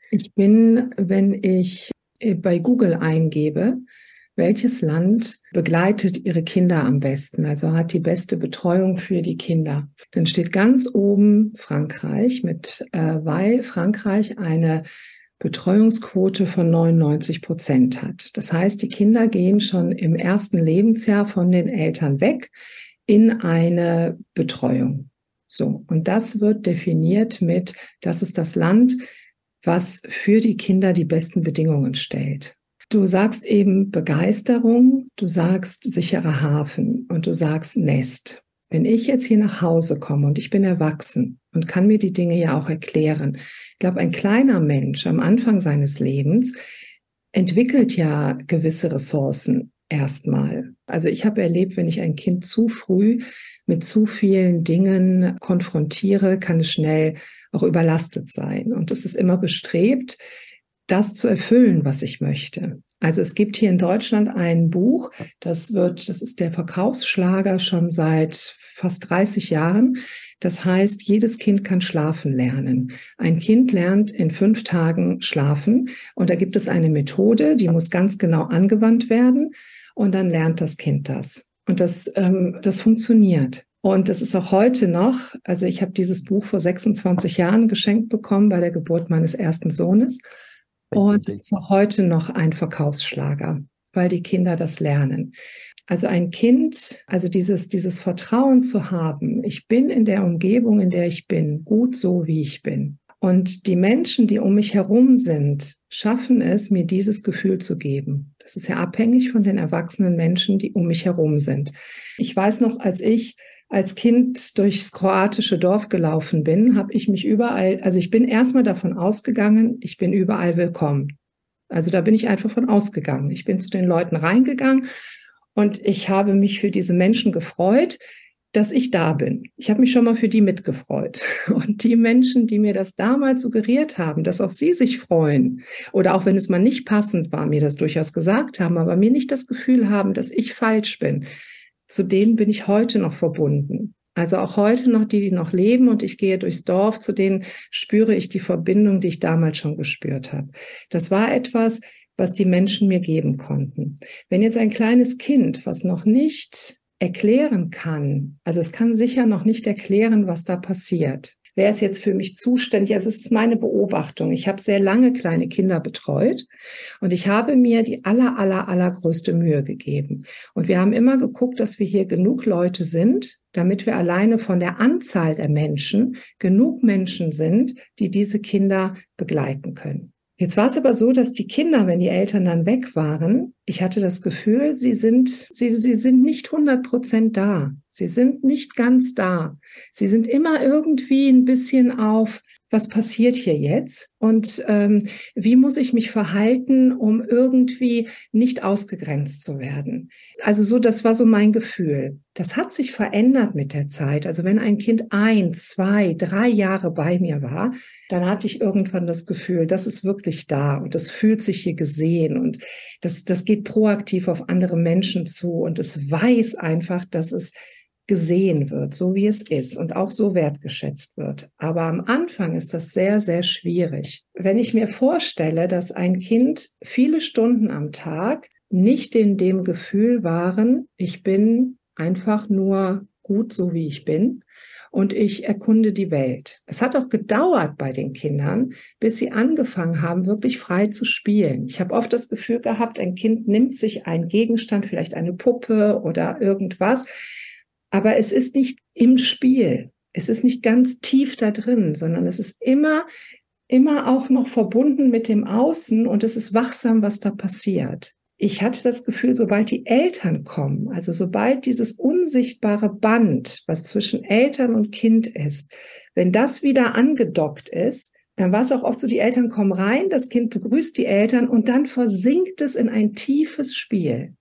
Ich bin, wenn ich äh, bei Google eingebe, welches Land begleitet ihre Kinder am besten, also hat die beste Betreuung für die Kinder, dann steht ganz oben Frankreich, mit, äh, weil Frankreich eine Betreuungsquote von 99 Prozent hat. Das heißt, die Kinder gehen schon im ersten Lebensjahr von den Eltern weg in eine Betreuung. So, und das wird definiert mit, das ist das Land, was für die Kinder die besten Bedingungen stellt. Du sagst eben Begeisterung, du sagst sicherer Hafen und du sagst Nest. Wenn ich jetzt hier nach Hause komme und ich bin erwachsen und kann mir die Dinge ja auch erklären, ich glaube, ein kleiner Mensch am Anfang seines Lebens entwickelt ja gewisse Ressourcen erstmal. Also ich habe erlebt, wenn ich ein Kind zu früh mit zu vielen Dingen konfrontiere, kann es schnell auch überlastet sein. Und es ist immer bestrebt, das zu erfüllen, was ich möchte. Also es gibt hier in Deutschland ein Buch, das wird, das ist der Verkaufsschlager schon seit fast 30 Jahren. Das heißt, jedes Kind kann schlafen lernen. Ein Kind lernt in fünf Tagen schlafen und da gibt es eine Methode, die muss ganz genau angewandt werden und dann lernt das Kind das. Und das, ähm, das funktioniert. Und das ist auch heute noch, also ich habe dieses Buch vor 26 Jahren geschenkt bekommen bei der Geburt meines ersten Sohnes. Und es ist auch heute noch ein Verkaufsschlager, weil die Kinder das lernen. Also ein Kind, also dieses, dieses Vertrauen zu haben, ich bin in der Umgebung, in der ich bin, gut so, wie ich bin. Und die Menschen, die um mich herum sind, schaffen es, mir dieses Gefühl zu geben. Das ist ja abhängig von den erwachsenen Menschen, die um mich herum sind. Ich weiß noch, als ich als Kind durchs kroatische Dorf gelaufen bin, habe ich mich überall, also ich bin erstmal davon ausgegangen, ich bin überall willkommen. Also da bin ich einfach von ausgegangen. Ich bin zu den Leuten reingegangen und ich habe mich für diese Menschen gefreut, dass ich da bin. Ich habe mich schon mal für die mitgefreut. Und die Menschen, die mir das damals suggeriert haben, dass auch sie sich freuen, oder auch wenn es mal nicht passend war, mir das durchaus gesagt haben, aber mir nicht das Gefühl haben, dass ich falsch bin, zu denen bin ich heute noch verbunden. Also auch heute noch die, die noch leben und ich gehe durchs Dorf, zu denen spüre ich die Verbindung, die ich damals schon gespürt habe. Das war etwas, was die Menschen mir geben konnten. Wenn jetzt ein kleines Kind, was noch nicht erklären kann. Also es kann sicher noch nicht erklären, was da passiert. Wer ist jetzt für mich zuständig. Also es ist meine Beobachtung. Ich habe sehr lange kleine Kinder betreut und ich habe mir die aller, aller, allergrößte Mühe gegeben. Und wir haben immer geguckt, dass wir hier genug Leute sind, damit wir alleine von der Anzahl der Menschen genug Menschen sind, die diese Kinder begleiten können. Jetzt war es aber so, dass die Kinder, wenn die Eltern dann weg waren, ich hatte das Gefühl, sie sind, sie, sie sind nicht 100 Prozent da. Sie sind nicht ganz da. Sie sind immer irgendwie ein bisschen auf was passiert hier jetzt und ähm, wie muss ich mich verhalten, um irgendwie nicht ausgegrenzt zu werden. Also so, das war so mein Gefühl. Das hat sich verändert mit der Zeit. Also wenn ein Kind ein, zwei, drei Jahre bei mir war, dann hatte ich irgendwann das Gefühl, das ist wirklich da und das fühlt sich hier gesehen und das, das geht proaktiv auf andere Menschen zu und es weiß einfach, dass es gesehen wird, so wie es ist und auch so wertgeschätzt wird. Aber am Anfang ist das sehr, sehr schwierig. Wenn ich mir vorstelle, dass ein Kind viele Stunden am Tag nicht in dem Gefühl waren, ich bin einfach nur gut so wie ich bin und ich erkunde die Welt. Es hat auch gedauert bei den Kindern, bis sie angefangen haben, wirklich frei zu spielen. Ich habe oft das Gefühl gehabt, ein Kind nimmt sich einen Gegenstand, vielleicht eine Puppe oder irgendwas, aber es ist nicht im Spiel. Es ist nicht ganz tief da drin, sondern es ist immer, immer auch noch verbunden mit dem Außen und es ist wachsam, was da passiert. Ich hatte das Gefühl, sobald die Eltern kommen, also sobald dieses unsichtbare Band, was zwischen Eltern und Kind ist, wenn das wieder angedockt ist, dann war es auch oft so, die Eltern kommen rein, das Kind begrüßt die Eltern und dann versinkt es in ein tiefes Spiel.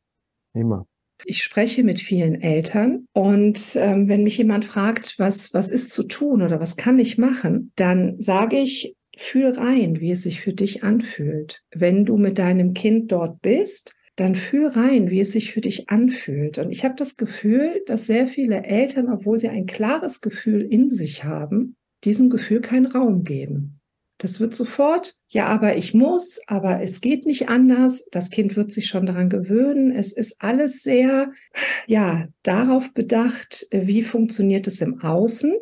Immer. Ich spreche mit vielen Eltern und ähm, wenn mich jemand fragt, was, was ist zu tun oder was kann ich machen, dann sage ich, fühl rein, wie es sich für dich anfühlt. Wenn du mit deinem Kind dort bist, dann fühl rein, wie es sich für dich anfühlt. Und ich habe das Gefühl, dass sehr viele Eltern, obwohl sie ein klares Gefühl in sich haben, diesem Gefühl keinen Raum geben. Das wird sofort, ja, aber ich muss, aber es geht nicht anders. Das Kind wird sich schon daran gewöhnen. Es ist alles sehr, ja, darauf bedacht, wie funktioniert es im Außen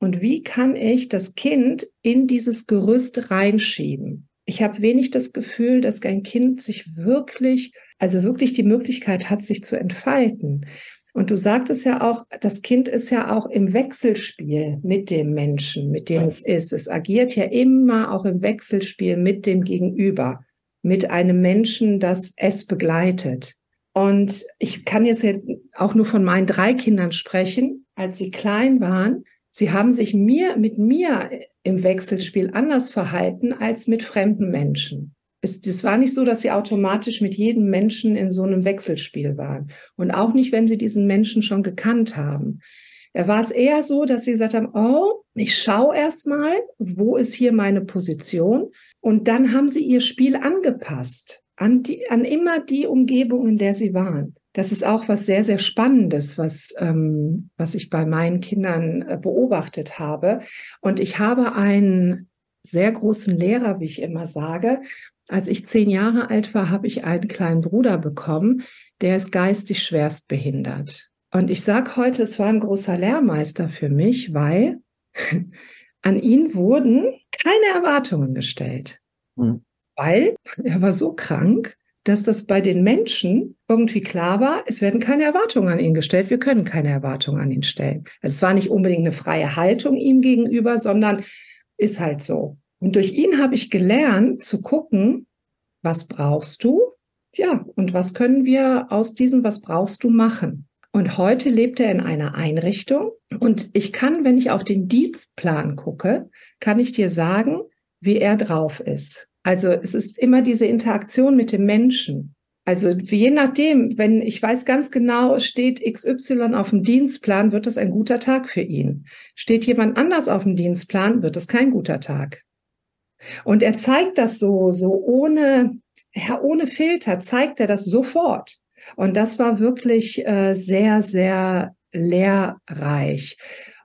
und wie kann ich das Kind in dieses Gerüst reinschieben. Ich habe wenig das Gefühl, dass ein Kind sich wirklich, also wirklich die Möglichkeit hat, sich zu entfalten. Und du sagtest ja auch, das Kind ist ja auch im Wechselspiel mit dem Menschen, mit dem es ist. Es agiert ja immer auch im Wechselspiel mit dem Gegenüber, mit einem Menschen, das es begleitet. Und ich kann jetzt auch nur von meinen drei Kindern sprechen. Als sie klein waren, sie haben sich mir, mit mir im Wechselspiel anders verhalten als mit fremden Menschen es, es war nicht so, dass sie automatisch mit jedem Menschen in so einem Wechselspiel waren. Und auch nicht, wenn sie diesen Menschen schon gekannt haben. Da war es eher so, dass sie gesagt haben, oh, ich schaue erstmal, wo ist hier meine Position? Und dann haben sie ihr Spiel angepasst an, die, an immer die Umgebung, in der sie waren. Das ist auch was sehr, sehr Spannendes, was, ähm, was ich bei meinen Kindern äh, beobachtet habe. Und ich habe einen sehr großen Lehrer, wie ich immer sage, als ich zehn Jahre alt war, habe ich einen kleinen Bruder bekommen, der ist geistig schwerst behindert. Und ich sage heute, es war ein großer Lehrmeister für mich, weil an ihn wurden keine Erwartungen gestellt. Mhm. Weil er war so krank, dass das bei den Menschen irgendwie klar war, es werden keine Erwartungen an ihn gestellt, wir können keine Erwartungen an ihn stellen. Es war nicht unbedingt eine freie Haltung ihm gegenüber, sondern ist halt so. Und durch ihn habe ich gelernt zu gucken, was brauchst du? Ja, und was können wir aus diesem, was brauchst du machen? Und heute lebt er in einer Einrichtung. Und ich kann, wenn ich auf den Dienstplan gucke, kann ich dir sagen, wie er drauf ist. Also es ist immer diese Interaktion mit dem Menschen. Also je nachdem, wenn ich weiß ganz genau, steht XY auf dem Dienstplan, wird das ein guter Tag für ihn. Steht jemand anders auf dem Dienstplan, wird es kein guter Tag. Und er zeigt das so, so ohne, ja, ohne Filter, zeigt er das sofort. Und das war wirklich äh, sehr, sehr lehrreich.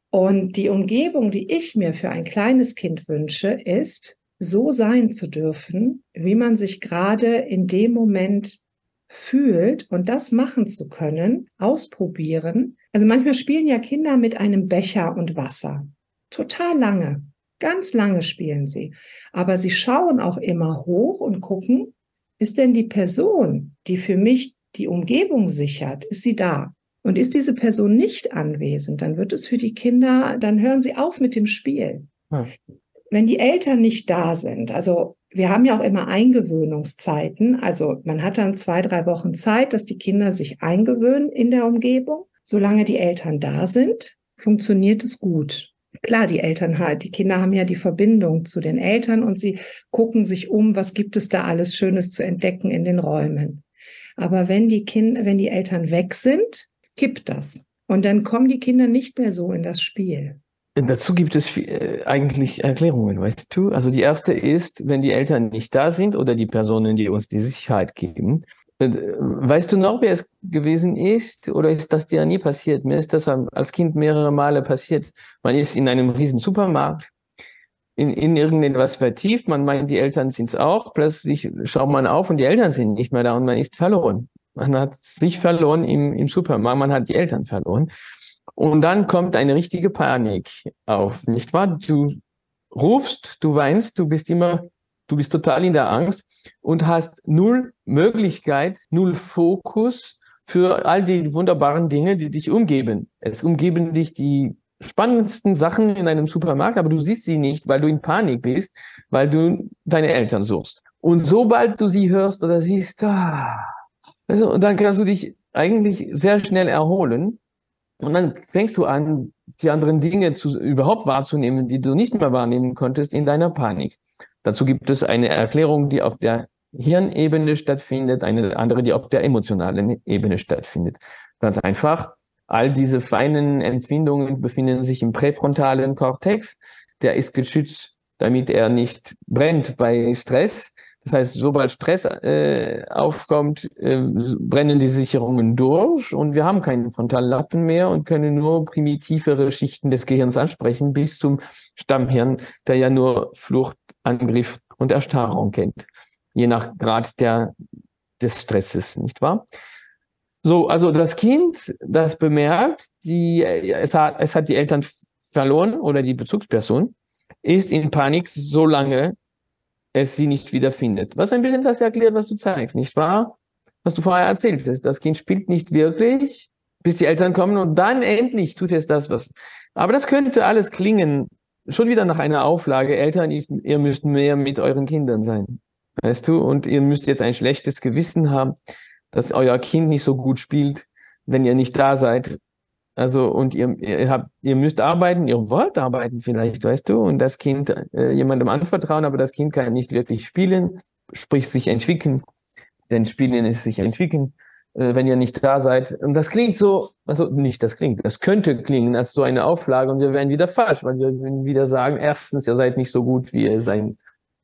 Und die Umgebung, die ich mir für ein kleines Kind wünsche, ist, so sein zu dürfen, wie man sich gerade in dem Moment fühlt und das machen zu können, ausprobieren. Also manchmal spielen ja Kinder mit einem Becher und Wasser. total lange. Ganz lange spielen sie. Aber sie schauen auch immer hoch und gucken, ist denn die Person, die für mich die Umgebung sichert, ist sie da? Und ist diese Person nicht anwesend, dann wird es für die Kinder, dann hören sie auf mit dem Spiel. Hm. Wenn die Eltern nicht da sind, also wir haben ja auch immer Eingewöhnungszeiten, also man hat dann zwei, drei Wochen Zeit, dass die Kinder sich eingewöhnen in der Umgebung. Solange die Eltern da sind, funktioniert es gut. Klar, die Eltern halt, die Kinder haben ja die Verbindung zu den Eltern und sie gucken sich um, was gibt es da alles Schönes zu entdecken in den Räumen. Aber wenn die Kinder, wenn die Eltern weg sind, kippt das. Und dann kommen die Kinder nicht mehr so in das Spiel. Dazu gibt es äh, eigentlich Erklärungen, weißt du? Also die erste ist, wenn die Eltern nicht da sind oder die Personen, die uns die Sicherheit geben. Äh, weißt du noch, wer es gewesen ist? Oder ist das dir nie passiert? Mir ist das als Kind mehrere Male passiert. Man ist in einem riesen Supermarkt, in, in irgendetwas vertieft, man meint, die Eltern sind es auch, plötzlich schaut man auf und die Eltern sind nicht mehr da und man ist verloren. Man hat sich verloren im, im Supermarkt, man hat die Eltern verloren. Und dann kommt eine richtige Panik auf, nicht wahr? Du rufst, du weinst, du bist immer, du bist total in der Angst und hast null Möglichkeit, null Fokus für all die wunderbaren Dinge, die dich umgeben. Es umgeben dich die spannendsten Sachen in einem Supermarkt, aber du siehst sie nicht, weil du in Panik bist, weil du deine Eltern suchst. Und sobald du sie hörst oder siehst, ah, also, dann kannst du dich eigentlich sehr schnell erholen und dann fängst du an, die anderen Dinge zu, überhaupt wahrzunehmen, die du nicht mehr wahrnehmen konntest in deiner Panik. Dazu gibt es eine Erklärung, die auf der Hirnebene stattfindet, eine andere, die auf der emotionalen Ebene stattfindet. Ganz einfach, all diese feinen Empfindungen befinden sich im präfrontalen Kortex. Der ist geschützt, damit er nicht brennt bei Stress. Das heißt, sobald Stress äh, aufkommt, äh, brennen die Sicherungen durch und wir haben keinen Frontallappen mehr und können nur primitivere Schichten des Gehirns ansprechen, bis zum Stammhirn, der ja nur Flucht, Angriff und Erstarrung kennt, je nach Grad der, des Stresses, nicht wahr? So, also das Kind, das bemerkt, die, es hat, es hat die Eltern verloren oder die Bezugsperson, ist in Panik so lange, es sie nicht wiederfindet. Was ein bisschen das erklärt, was du zeigst, nicht wahr? Was du vorher erzählt hast. Das Kind spielt nicht wirklich, bis die Eltern kommen und dann endlich tut es das, was. Aber das könnte alles klingen, schon wieder nach einer Auflage. Eltern, ihr müsst mehr mit euren Kindern sein. Weißt du? Und ihr müsst jetzt ein schlechtes Gewissen haben, dass euer Kind nicht so gut spielt, wenn ihr nicht da seid. Also, und ihr, ihr habt, ihr müsst arbeiten, ihr wollt arbeiten vielleicht, weißt du, und das Kind äh, jemandem anvertrauen, aber das Kind kann nicht wirklich spielen, sprich sich entwickeln. Denn Spielen ist sich entwickeln, wenn ihr nicht da seid. Und das klingt so, also nicht das klingt, das könnte klingen als so eine Auflage und wir werden wieder falsch, weil wir wieder sagen, erstens, ihr seid nicht so gut, wie ihr sein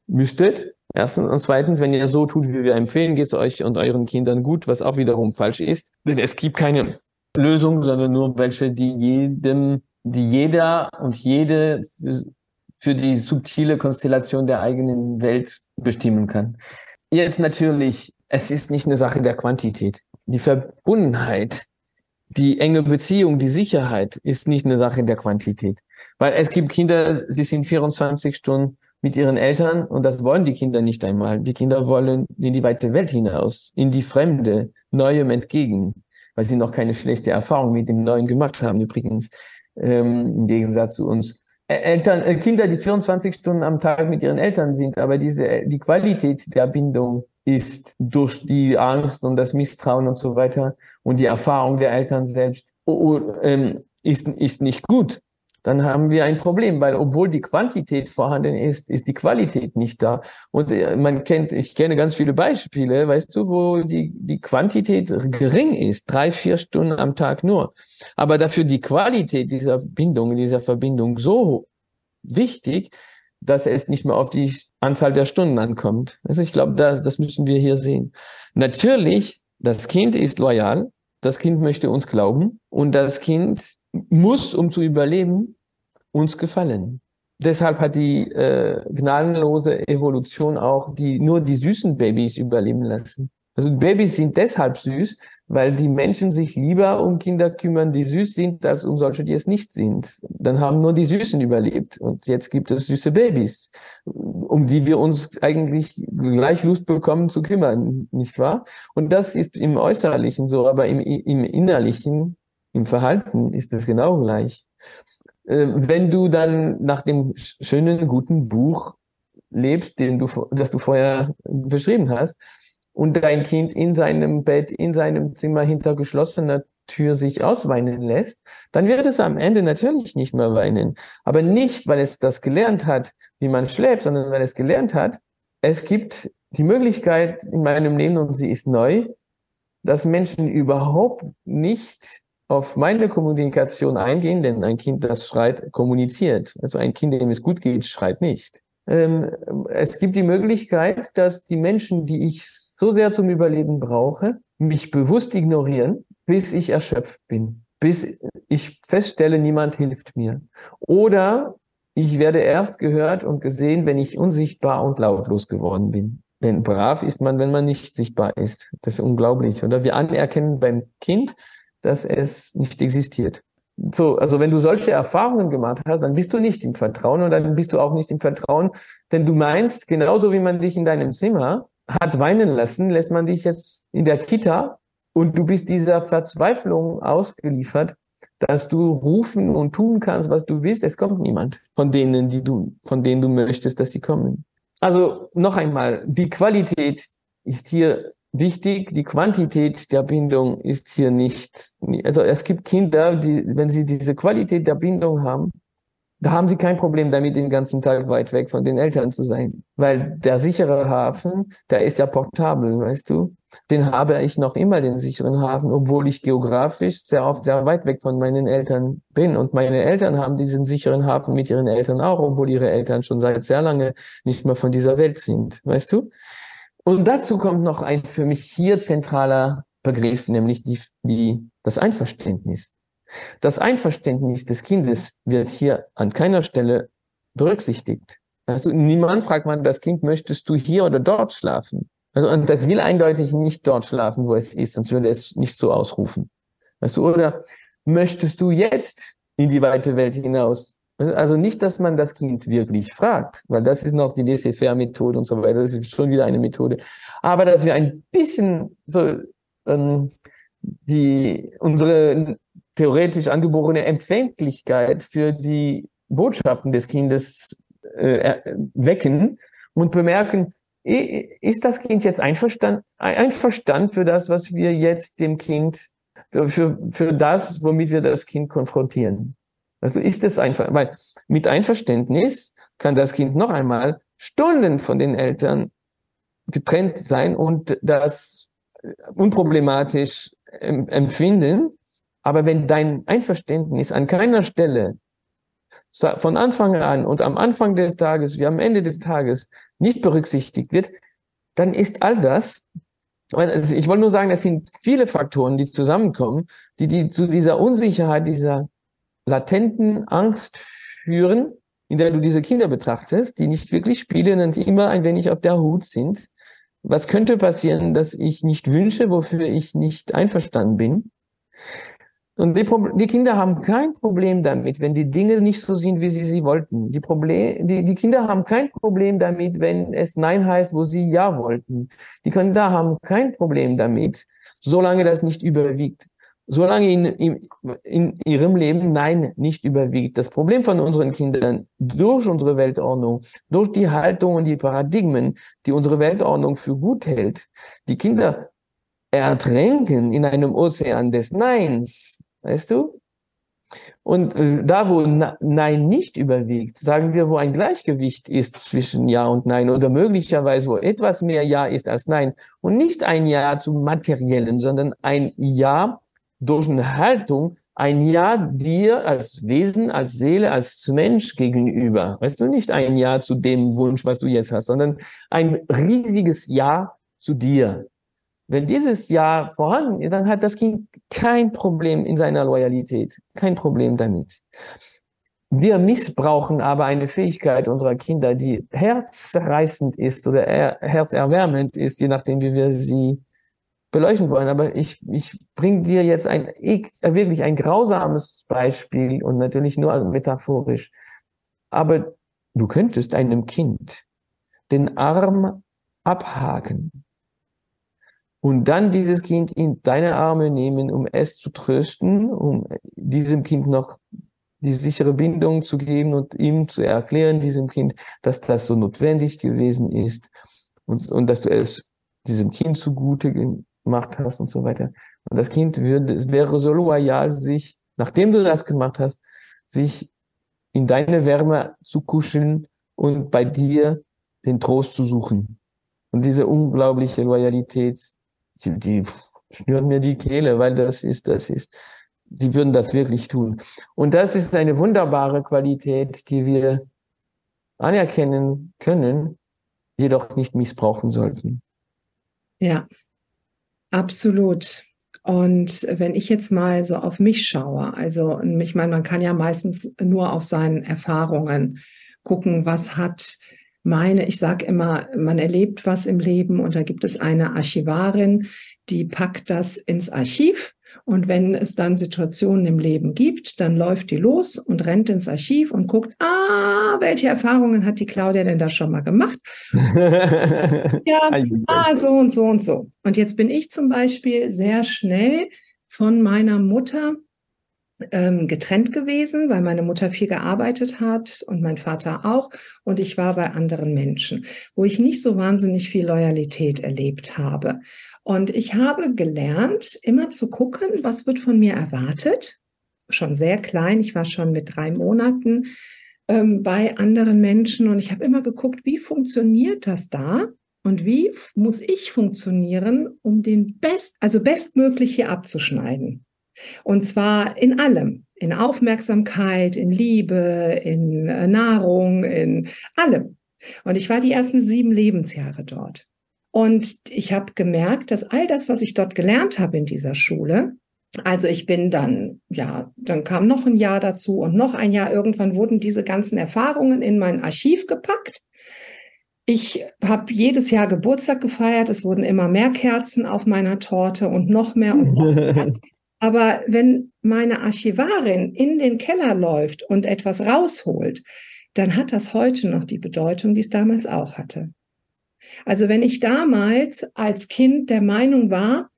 müsstet. Erstens und zweitens, wenn ihr so tut, wie wir empfehlen, geht es euch und euren Kindern gut, was auch wiederum falsch ist. Denn es gibt keine Lösung, sondern nur welche, die jedem, die jeder und jede für, für die subtile Konstellation der eigenen Welt bestimmen kann. Jetzt natürlich, es ist nicht eine Sache der Quantität. Die Verbundenheit, die enge Beziehung, die Sicherheit ist nicht eine Sache der Quantität. Weil es gibt Kinder, sie sind 24 Stunden mit ihren Eltern und das wollen die Kinder nicht einmal. Die Kinder wollen in die weite Welt hinaus, in die Fremde, Neuem entgegen weil sie noch keine schlechte Erfahrung mit dem Neuen gemacht haben, übrigens, ähm, im Gegensatz zu uns. Eltern, äh, Kinder, die 24 Stunden am Tag mit ihren Eltern sind, aber diese, die Qualität der Bindung ist durch die Angst und das Misstrauen und so weiter und die Erfahrung der Eltern selbst oh, oh, ähm, ist, ist nicht gut dann haben wir ein Problem, weil obwohl die Quantität vorhanden ist, ist die Qualität nicht da. Und äh, man kennt, ich kenne ganz viele Beispiele, weißt du, wo die, die Quantität gering ist, drei, vier Stunden am Tag nur. Aber dafür die Qualität dieser Bindung, dieser Verbindung so wichtig, dass es nicht mehr auf die Anzahl der Stunden ankommt. Also ich glaube, das, das müssen wir hier sehen. Natürlich, das Kind ist loyal, das Kind möchte uns glauben und das Kind muss, um zu überleben, uns gefallen. Deshalb hat die äh, gnadenlose Evolution auch die nur die süßen Babys überleben lassen. Also Babys sind deshalb süß, weil die Menschen sich lieber um Kinder kümmern, die süß sind, als um solche, die es nicht sind. Dann haben nur die Süßen überlebt. Und jetzt gibt es süße Babys, um die wir uns eigentlich gleich Lust bekommen zu kümmern, nicht wahr? Und das ist im Äußerlichen so, aber im, im Innerlichen, im Verhalten ist es genau gleich. Äh, wenn du dann nach dem schönen, guten Buch lebst, den du, das du vorher beschrieben hast, und dein Kind in seinem Bett, in seinem Zimmer hinter geschlossener Tür sich ausweinen lässt, dann wird es am Ende natürlich nicht mehr weinen. Aber nicht, weil es das gelernt hat, wie man schläft, sondern weil es gelernt hat, es gibt die Möglichkeit in meinem Leben, und sie ist neu, dass Menschen überhaupt nicht auf meine Kommunikation eingehen, denn ein Kind, das schreit, kommuniziert. Also ein Kind, dem es gut geht, schreit nicht. Ähm, es gibt die Möglichkeit, dass die Menschen, die ich so sehr zum Überleben brauche, mich bewusst ignorieren, bis ich erschöpft bin, bis ich feststelle, niemand hilft mir. Oder ich werde erst gehört und gesehen, wenn ich unsichtbar und lautlos geworden bin. Denn brav ist man, wenn man nicht sichtbar ist. Das ist unglaublich. Oder wir anerkennen beim Kind, dass es nicht existiert. So, also wenn du solche Erfahrungen gemacht hast, dann bist du nicht im Vertrauen und dann bist du auch nicht im Vertrauen, denn du meinst, genauso wie man dich in deinem Zimmer hat weinen lassen, lässt man dich jetzt in der Kita und du bist dieser Verzweiflung ausgeliefert, dass du rufen und tun kannst, was du willst. Es kommt niemand von denen, die du, von denen du möchtest, dass sie kommen. Also noch einmal, die Qualität ist hier wichtig, die Quantität der Bindung ist hier nicht, also es gibt Kinder, die, wenn sie diese Qualität der Bindung haben, da haben sie kein Problem damit, den ganzen Tag weit weg von den Eltern zu sein. Weil der sichere Hafen, der ist ja portabel, weißt du? Den habe ich noch immer, den sicheren Hafen, obwohl ich geografisch sehr oft sehr weit weg von meinen Eltern bin. Und meine Eltern haben diesen sicheren Hafen mit ihren Eltern auch, obwohl ihre Eltern schon seit sehr lange nicht mehr von dieser Welt sind, weißt du? Und dazu kommt noch ein für mich hier zentraler Begriff, nämlich die, die, das Einverständnis. Das Einverständnis des Kindes wird hier an keiner Stelle berücksichtigt. Also niemand fragt man das Kind, möchtest du hier oder dort schlafen? Also, und das will eindeutig nicht dort schlafen, wo es ist, sonst würde es nicht so ausrufen. Weißt du, oder möchtest du jetzt in die weite Welt hinaus? Also nicht, dass man das Kind wirklich fragt, weil das ist noch die Laissez-faire-Methode und so weiter. Das ist schon wieder eine Methode. Aber dass wir ein bisschen so ähm, die unsere theoretisch angeborene Empfänglichkeit für die Botschaften des Kindes äh, wecken und bemerken, ist das Kind jetzt einverstanden, einverstanden für das, was wir jetzt dem Kind, für, für das, womit wir das Kind konfrontieren? Also ist es einfach, weil mit Einverständnis kann das Kind noch einmal Stunden von den Eltern getrennt sein und das unproblematisch empfinden. Aber wenn dein Einverständnis an keiner Stelle von Anfang an und am Anfang des Tages wie am Ende des Tages nicht berücksichtigt wird, dann ist all das, also ich wollte nur sagen, es sind viele Faktoren, die zusammenkommen, die, die zu dieser Unsicherheit, dieser latenten Angst führen, in der du diese Kinder betrachtest, die nicht wirklich spielen und immer ein wenig auf der Hut sind. Was könnte passieren, dass ich nicht wünsche, wofür ich nicht einverstanden bin? Und die, die, Kinder haben kein Problem damit, wenn die Dinge nicht so sind, wie sie sie wollten. Die, Problem, die, die Kinder haben kein Problem damit, wenn es Nein heißt, wo sie Ja wollten. Die Kinder haben kein Problem damit, solange das nicht überwiegt. Solange in, in, in ihrem Leben Nein nicht überwiegt. Das Problem von unseren Kindern durch unsere Weltordnung, durch die Haltung und die Paradigmen, die unsere Weltordnung für gut hält, die Kinder ertränken in einem Ozean des Neins, Weißt du? Und äh, da, wo Nein nicht überwiegt, sagen wir, wo ein Gleichgewicht ist zwischen Ja und Nein oder möglicherweise, wo etwas mehr Ja ist als Nein und nicht ein Ja zum Materiellen, sondern ein Ja durch eine Haltung, ein Ja dir als Wesen, als Seele, als Mensch gegenüber. Weißt du, nicht ein Ja zu dem Wunsch, was du jetzt hast, sondern ein riesiges Ja zu dir. Wenn dieses Ja vorhanden ist, dann hat das Kind kein Problem in seiner Loyalität, kein Problem damit. Wir missbrauchen aber eine Fähigkeit unserer Kinder, die herzreißend ist oder herzerwärmend ist, je nachdem, wie wir sie beleuchten wollen, aber ich, ich bringe dir jetzt ein wirklich ein grausames Beispiel und natürlich nur metaphorisch. Aber du könntest einem Kind den Arm abhaken und dann dieses Kind in deine Arme nehmen, um es zu trösten, um diesem Kind noch die sichere Bindung zu geben und ihm zu erklären, diesem Kind, dass das so notwendig gewesen ist und, und dass du es diesem Kind zugute gemacht hast und so weiter. Und das Kind würde, wäre so loyal, sich, nachdem du das gemacht hast, sich in deine Wärme zu kuscheln und bei dir den Trost zu suchen. Und diese unglaubliche Loyalität, die, die schnürt mir die Kehle, weil das ist, das ist, sie würden das wirklich tun. Und das ist eine wunderbare Qualität, die wir anerkennen können, jedoch nicht missbrauchen sollten. Ja, absolut. Und wenn ich jetzt mal so auf mich schaue, also ich meine, man kann ja meistens nur auf seinen Erfahrungen gucken, was hat meine, ich sage immer, man erlebt was im Leben und da gibt es eine Archivarin, die packt das ins Archiv und wenn es dann Situationen im Leben gibt, dann läuft die los und rennt ins Archiv und guckt, ah, welche Erfahrungen hat die Claudia denn da schon mal gemacht? ja, ah, so und so und so. Und jetzt bin ich zum Beispiel sehr schnell von meiner Mutter ähm, getrennt gewesen, weil meine Mutter viel gearbeitet hat und mein Vater auch. Und ich war bei anderen Menschen, wo ich nicht so wahnsinnig viel Loyalität erlebt habe. Und ich habe gelernt, immer zu gucken, was wird von mir erwartet. Schon sehr klein, ich war schon mit drei Monaten ähm, bei anderen Menschen und ich habe immer geguckt, wie funktioniert das da? Und wie muss ich funktionieren, um den best, also bestmöglich hier abzuschneiden? Und zwar in allem, in Aufmerksamkeit, in Liebe, in äh, Nahrung, in allem. Und ich war die ersten sieben Lebensjahre dort. Und ich habe gemerkt, dass all das, was ich dort gelernt habe in dieser Schule, also ich bin dann, ja, dann kam noch ein Jahr dazu und noch ein Jahr. Irgendwann wurden diese ganzen Erfahrungen in mein Archiv gepackt. Ich habe jedes Jahr Geburtstag gefeiert. Es wurden immer mehr Kerzen auf meiner Torte und noch mehr und noch mehr. Aber wenn meine Archivarin in den Keller läuft und etwas rausholt, dann hat das heute noch die Bedeutung, die es damals auch hatte. Also wenn ich damals als Kind der Meinung war,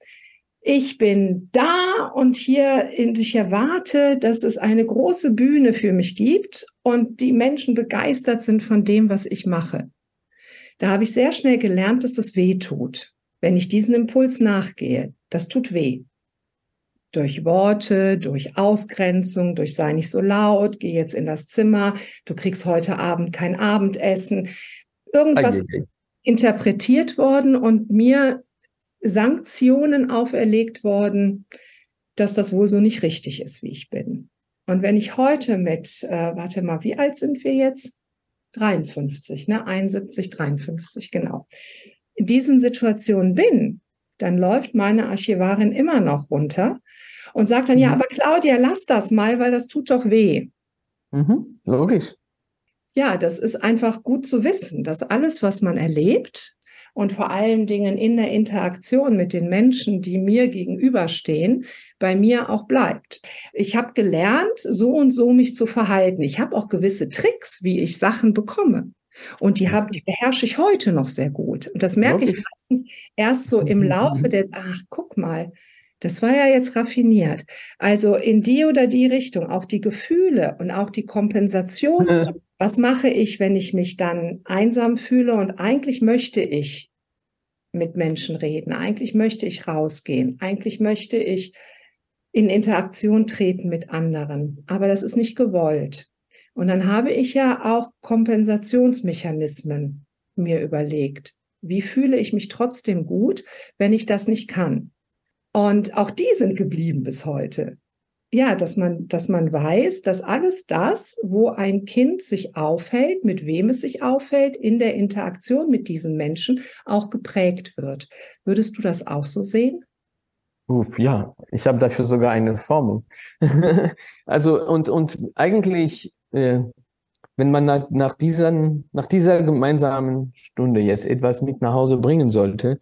ich bin da und hier, ich erwarte, dass es eine große Bühne für mich gibt und die Menschen begeistert sind von dem, was ich mache. Da habe ich sehr schnell gelernt, dass das weh tut, wenn ich diesen Impuls nachgehe. Das tut weh. Durch Worte, durch Ausgrenzung, durch sei nicht so laut, geh jetzt in das Zimmer, du kriegst heute Abend kein Abendessen. Irgendwas okay. Interpretiert worden und mir Sanktionen auferlegt worden, dass das wohl so nicht richtig ist, wie ich bin. Und wenn ich heute mit, äh, warte mal, wie alt sind wir jetzt? 53, ne? 71, 53, genau. In diesen Situationen bin, dann läuft meine Archivarin immer noch runter und sagt dann, mhm. ja, aber Claudia, lass das mal, weil das tut doch weh. Mhm. Logisch. Ja, das ist einfach gut zu wissen, dass alles, was man erlebt und vor allen Dingen in der Interaktion mit den Menschen, die mir gegenüberstehen, bei mir auch bleibt. Ich habe gelernt, so und so mich zu verhalten. Ich habe auch gewisse Tricks, wie ich Sachen bekomme. Und die, hab, die beherrsche ich heute noch sehr gut. Und das merke ich meistens erst so im Laufe der, ach, guck mal, das war ja jetzt raffiniert. Also in die oder die Richtung, auch die Gefühle und auch die Kompensation. Was mache ich, wenn ich mich dann einsam fühle und eigentlich möchte ich mit Menschen reden, eigentlich möchte ich rausgehen, eigentlich möchte ich in Interaktion treten mit anderen, aber das ist nicht gewollt. Und dann habe ich ja auch Kompensationsmechanismen mir überlegt. Wie fühle ich mich trotzdem gut, wenn ich das nicht kann? Und auch die sind geblieben bis heute. Ja, dass man, dass man weiß, dass alles das, wo ein Kind sich aufhält, mit wem es sich aufhält, in der Interaktion mit diesen Menschen auch geprägt wird. Würdest du das auch so sehen? Uff, ja, ich habe dafür sogar eine Formel. also und und eigentlich, äh, wenn man nach, nach, dieser, nach dieser gemeinsamen Stunde jetzt etwas mit nach Hause bringen sollte,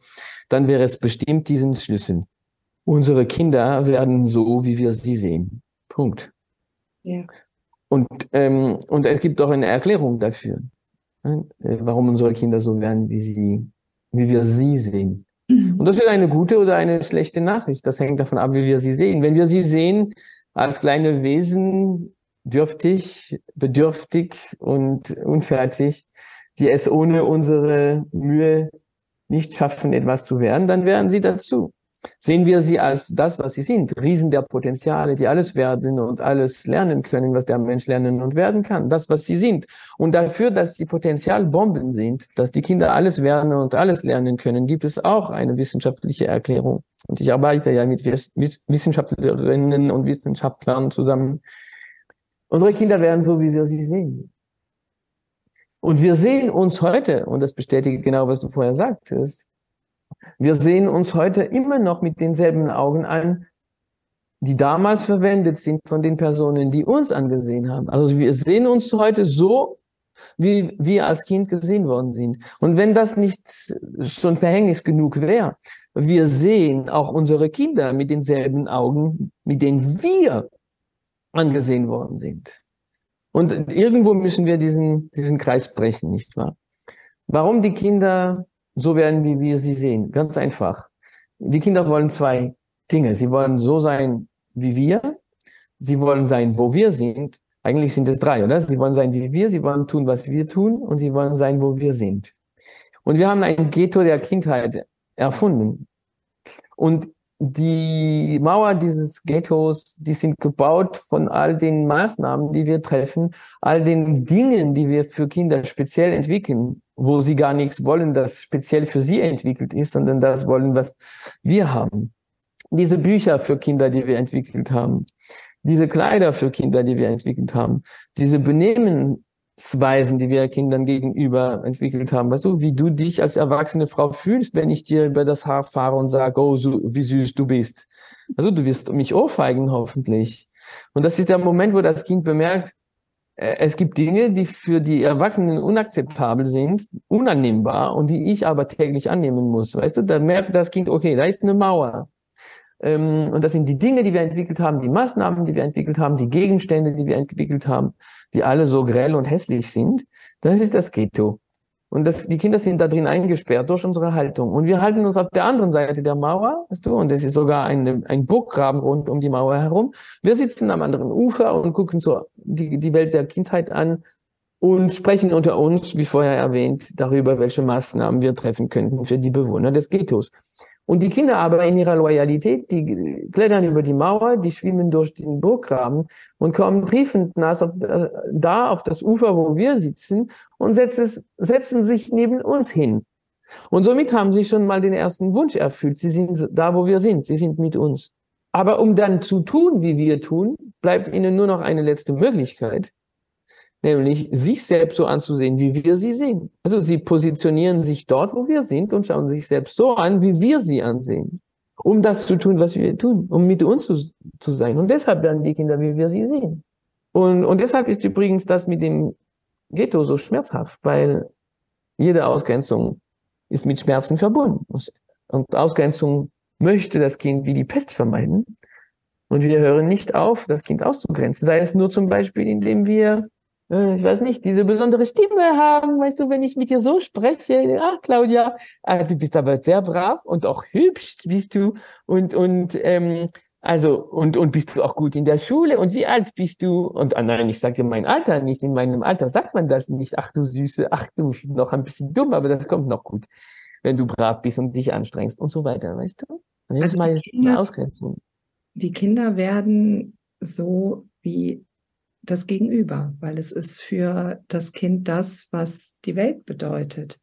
dann wäre es bestimmt diesen Schlüssel. Unsere Kinder werden so, wie wir sie sehen. Punkt. Ja. Und, ähm, und es gibt auch eine Erklärung dafür, ne? warum unsere Kinder so werden, wie sie, wie wir sie sehen. Und das ist eine gute oder eine schlechte Nachricht. Das hängt davon ab, wie wir sie sehen. Wenn wir sie sehen als kleine Wesen, dürftig, bedürftig und unfertig, die es ohne unsere Mühe nicht schaffen, etwas zu werden, dann werden sie dazu. Sehen wir sie als das, was sie sind, Riesen der Potenziale, die alles werden und alles lernen können, was der Mensch lernen und werden kann, das, was sie sind. Und dafür, dass sie Potenzialbomben sind, dass die Kinder alles werden und alles lernen können, gibt es auch eine wissenschaftliche Erklärung. Und ich arbeite ja mit Wissenschaftlerinnen und Wissenschaftlern zusammen. Unsere Kinder werden so, wie wir sie sehen. Und wir sehen uns heute, und das bestätigt genau, was du vorher sagtest, wir sehen uns heute immer noch mit denselben Augen an, die damals verwendet sind von den Personen, die uns angesehen haben. Also wir sehen uns heute so, wie wir als Kind gesehen worden sind. Und wenn das nicht schon Verhängnis genug wäre, wir sehen auch unsere Kinder mit denselben Augen, mit denen wir angesehen worden sind. Und irgendwo müssen wir diesen, diesen Kreis brechen, nicht wahr? Warum die Kinder so werden, wie wir sie sehen. Ganz einfach. Die Kinder wollen zwei Dinge. Sie wollen so sein wie wir. Sie wollen sein, wo wir sind. Eigentlich sind es drei, oder? Sie wollen sein wie wir, sie wollen tun, was wir tun und sie wollen sein, wo wir sind. Und wir haben ein Ghetto der Kindheit erfunden. Und die Mauer dieses Ghettos, die sind gebaut von all den Maßnahmen, die wir treffen, all den Dingen, die wir für Kinder speziell entwickeln, wo sie gar nichts wollen, das speziell für sie entwickelt ist, sondern das wollen, was wir haben. Diese Bücher für Kinder, die wir entwickelt haben, diese Kleider für Kinder, die wir entwickelt haben, diese Benehmen, Weisen, die wir Kindern gegenüber entwickelt haben. Weißt du, wie du dich als erwachsene Frau fühlst, wenn ich dir über das Haar fahre und sage, oh, so, wie süß du bist. Also du wirst mich ohrfeigen, hoffentlich. Und das ist der Moment, wo das Kind bemerkt, es gibt Dinge, die für die Erwachsenen unakzeptabel sind, unannehmbar und die ich aber täglich annehmen muss. Weißt du, da merkt das Kind, okay, da ist eine Mauer. Ähm, und das sind die Dinge, die wir entwickelt haben, die Maßnahmen, die wir entwickelt haben, die Gegenstände, die wir entwickelt haben, die alle so grell und hässlich sind. Das ist das Ghetto. Und das, die Kinder sind da drin eingesperrt durch unsere Haltung. Und wir halten uns auf der anderen Seite der Mauer, weißt du, und es ist sogar ein, ein Burggraben rund um die Mauer herum. Wir sitzen am anderen Ufer und gucken so die, die Welt der Kindheit an und sprechen unter uns, wie vorher erwähnt, darüber, welche Maßnahmen wir treffen könnten für die Bewohner des Ghettos. Und die Kinder aber in ihrer Loyalität, die klettern über die Mauer, die schwimmen durch den Burggraben und kommen triefend nass auf, da auf das Ufer, wo wir sitzen und setzen, setzen sich neben uns hin. Und somit haben sie schon mal den ersten Wunsch erfüllt. Sie sind da, wo wir sind. Sie sind mit uns. Aber um dann zu tun, wie wir tun, bleibt ihnen nur noch eine letzte Möglichkeit nämlich sich selbst so anzusehen, wie wir sie sehen. Also sie positionieren sich dort, wo wir sind und schauen sich selbst so an, wie wir sie ansehen, um das zu tun, was wir tun, um mit uns zu, zu sein. Und deshalb werden die Kinder, wie wir sie sehen. Und, und deshalb ist übrigens das mit dem Ghetto so schmerzhaft, weil jede Ausgrenzung ist mit Schmerzen verbunden. Und Ausgrenzung möchte das Kind wie die Pest vermeiden. Und wir hören nicht auf, das Kind auszugrenzen. Sei es nur zum Beispiel, indem wir ich weiß nicht, diese besondere Stimme haben, weißt du, wenn ich mit dir so spreche, ach Claudia, ah, du bist aber sehr brav und auch hübsch bist du und und ähm, also und und bist du auch gut in der Schule und wie alt bist du? Und ah, nein, ich sage dir mein Alter nicht. In meinem Alter sagt man das nicht. Ach du Süße, ach du noch ein bisschen dumm, aber das kommt noch gut, wenn du brav bist und dich anstrengst und so weiter, weißt du? Und jetzt also mal Kinder, Ausgrenzung. Die Kinder werden so wie das Gegenüber, weil es ist für das Kind das, was die Welt bedeutet.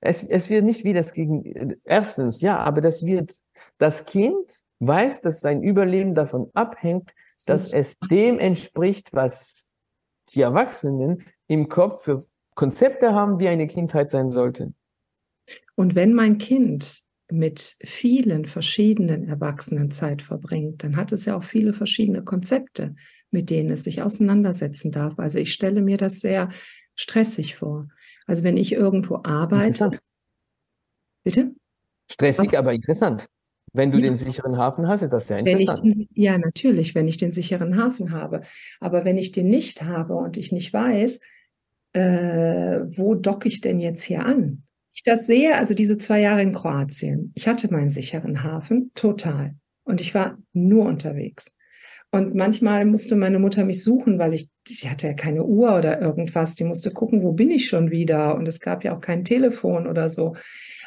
Es, es wird nicht wie das Gegenüber. Erstens, ja, aber das wird, das Kind weiß, dass sein Überleben davon abhängt, dass es dem entspricht, was die Erwachsenen im Kopf für Konzepte haben, wie eine Kindheit sein sollte. Und wenn mein Kind mit vielen verschiedenen Erwachsenen Zeit verbringt, dann hat es ja auch viele verschiedene Konzepte, mit denen es sich auseinandersetzen darf. Also ich stelle mir das sehr stressig vor. Also wenn ich irgendwo arbeite. Interessant. Bitte? Stressig, aber interessant. Wenn du ja. den sicheren Hafen hast, ist das sehr interessant. Den, ja, natürlich, wenn ich den sicheren Hafen habe. Aber wenn ich den nicht habe und ich nicht weiß, äh, wo docke ich denn jetzt hier an? Ich das sehe, also diese zwei Jahre in Kroatien, ich hatte meinen sicheren Hafen, total. Und ich war nur unterwegs. Und manchmal musste meine Mutter mich suchen, weil ich, ich hatte ja keine Uhr oder irgendwas. Die musste gucken, wo bin ich schon wieder? Und es gab ja auch kein Telefon oder so.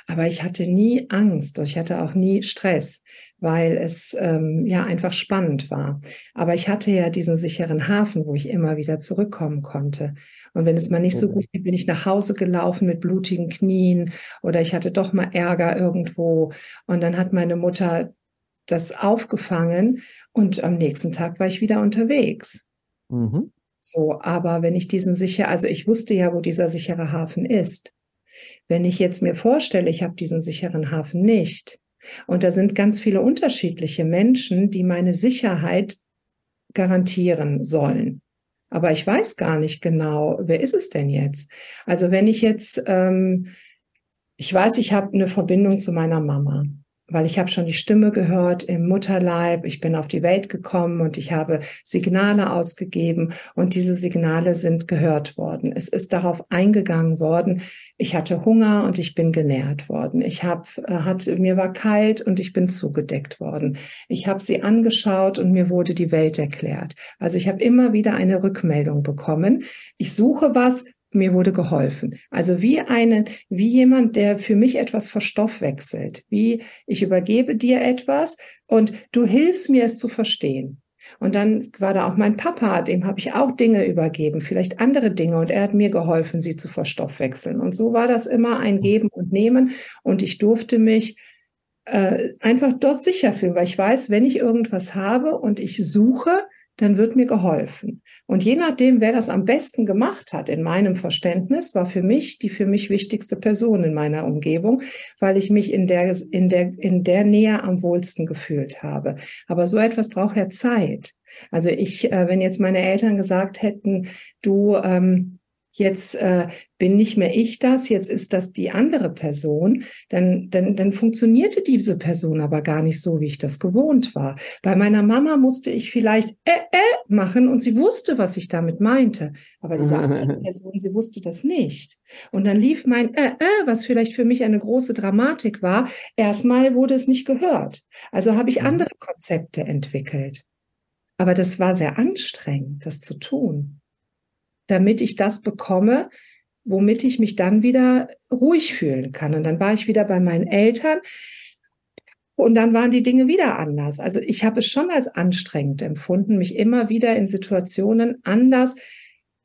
Aber ich hatte nie Angst und ich hatte auch nie Stress, weil es ähm, ja einfach spannend war. Aber ich hatte ja diesen sicheren Hafen, wo ich immer wieder zurückkommen konnte. Und wenn es mal nicht so mhm. gut ging, bin ich nach Hause gelaufen mit blutigen Knien oder ich hatte doch mal Ärger irgendwo. Und dann hat meine Mutter das aufgefangen und am nächsten Tag war ich wieder unterwegs. Mhm. So, aber wenn ich diesen sicher, also ich wusste ja, wo dieser sichere Hafen ist. Wenn ich jetzt mir vorstelle, ich habe diesen sicheren Hafen nicht und da sind ganz viele unterschiedliche Menschen, die meine Sicherheit garantieren sollen. Aber ich weiß gar nicht genau, wer ist es denn jetzt? Also wenn ich jetzt, ähm, ich weiß, ich habe eine Verbindung zu meiner Mama weil ich habe schon die Stimme gehört im Mutterleib, ich bin auf die Welt gekommen und ich habe Signale ausgegeben und diese Signale sind gehört worden. Es ist darauf eingegangen worden, ich hatte Hunger und ich bin genährt worden. Ich habe äh, hatte mir war kalt und ich bin zugedeckt worden. Ich habe sie angeschaut und mir wurde die Welt erklärt. Also ich habe immer wieder eine Rückmeldung bekommen. Ich suche was, mir wurde geholfen. Also wie einen, wie jemand, der für mich etwas verstoffwechselt, wie ich übergebe dir etwas und du hilfst mir es zu verstehen. Und dann war da auch mein Papa, dem habe ich auch Dinge übergeben, vielleicht andere Dinge, und er hat mir geholfen, sie zu verstoffwechseln. Und so war das immer ein Geben und Nehmen. Und ich durfte mich äh, einfach dort sicher fühlen, weil ich weiß, wenn ich irgendwas habe und ich suche, dann wird mir geholfen. Und je nachdem, wer das am besten gemacht hat, in meinem Verständnis, war für mich die für mich wichtigste Person in meiner Umgebung, weil ich mich in der, in der, in der Nähe am wohlsten gefühlt habe. Aber so etwas braucht ja Zeit. Also ich, äh, wenn jetzt meine Eltern gesagt hätten, du, ähm, jetzt äh, bin nicht mehr ich das, jetzt ist das die andere Person, dann, dann, dann funktionierte diese Person aber gar nicht so, wie ich das gewohnt war. Bei meiner Mama musste ich vielleicht äh, äh machen und sie wusste, was ich damit meinte. Aber diese andere Person, sie wusste das nicht. Und dann lief mein äh, äh, was vielleicht für mich eine große Dramatik war, erstmal wurde es nicht gehört. Also habe ich mhm. andere Konzepte entwickelt. Aber das war sehr anstrengend, das zu tun damit ich das bekomme, womit ich mich dann wieder ruhig fühlen kann. Und dann war ich wieder bei meinen Eltern und dann waren die Dinge wieder anders. Also ich habe es schon als anstrengend empfunden, mich immer wieder in Situationen anders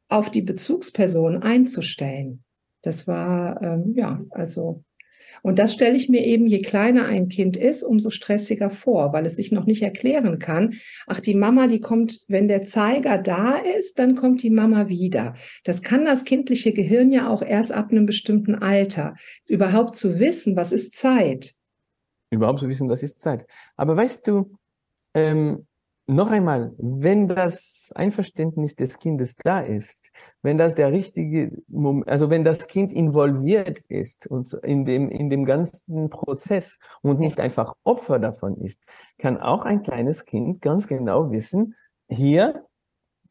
auf die Bezugsperson einzustellen. Das war, ähm, ja, also und das stelle ich mir eben, je kleiner ein Kind ist, umso stressiger vor, weil es sich noch nicht erklären kann. Ach, die Mama, die kommt, wenn der Zeiger da ist, dann kommt die Mama wieder. Das kann das kindliche Gehirn ja auch erst ab einem bestimmten Alter. Überhaupt zu wissen, was ist Zeit. Überhaupt zu wissen, was ist Zeit. Aber weißt du, ähm, noch einmal, wenn das Einverständnis des Kindes da ist, wenn das der richtige Moment, also wenn das Kind involviert ist und in dem, in dem ganzen Prozess und nicht einfach Opfer davon ist, kann auch ein kleines Kind ganz genau wissen, hier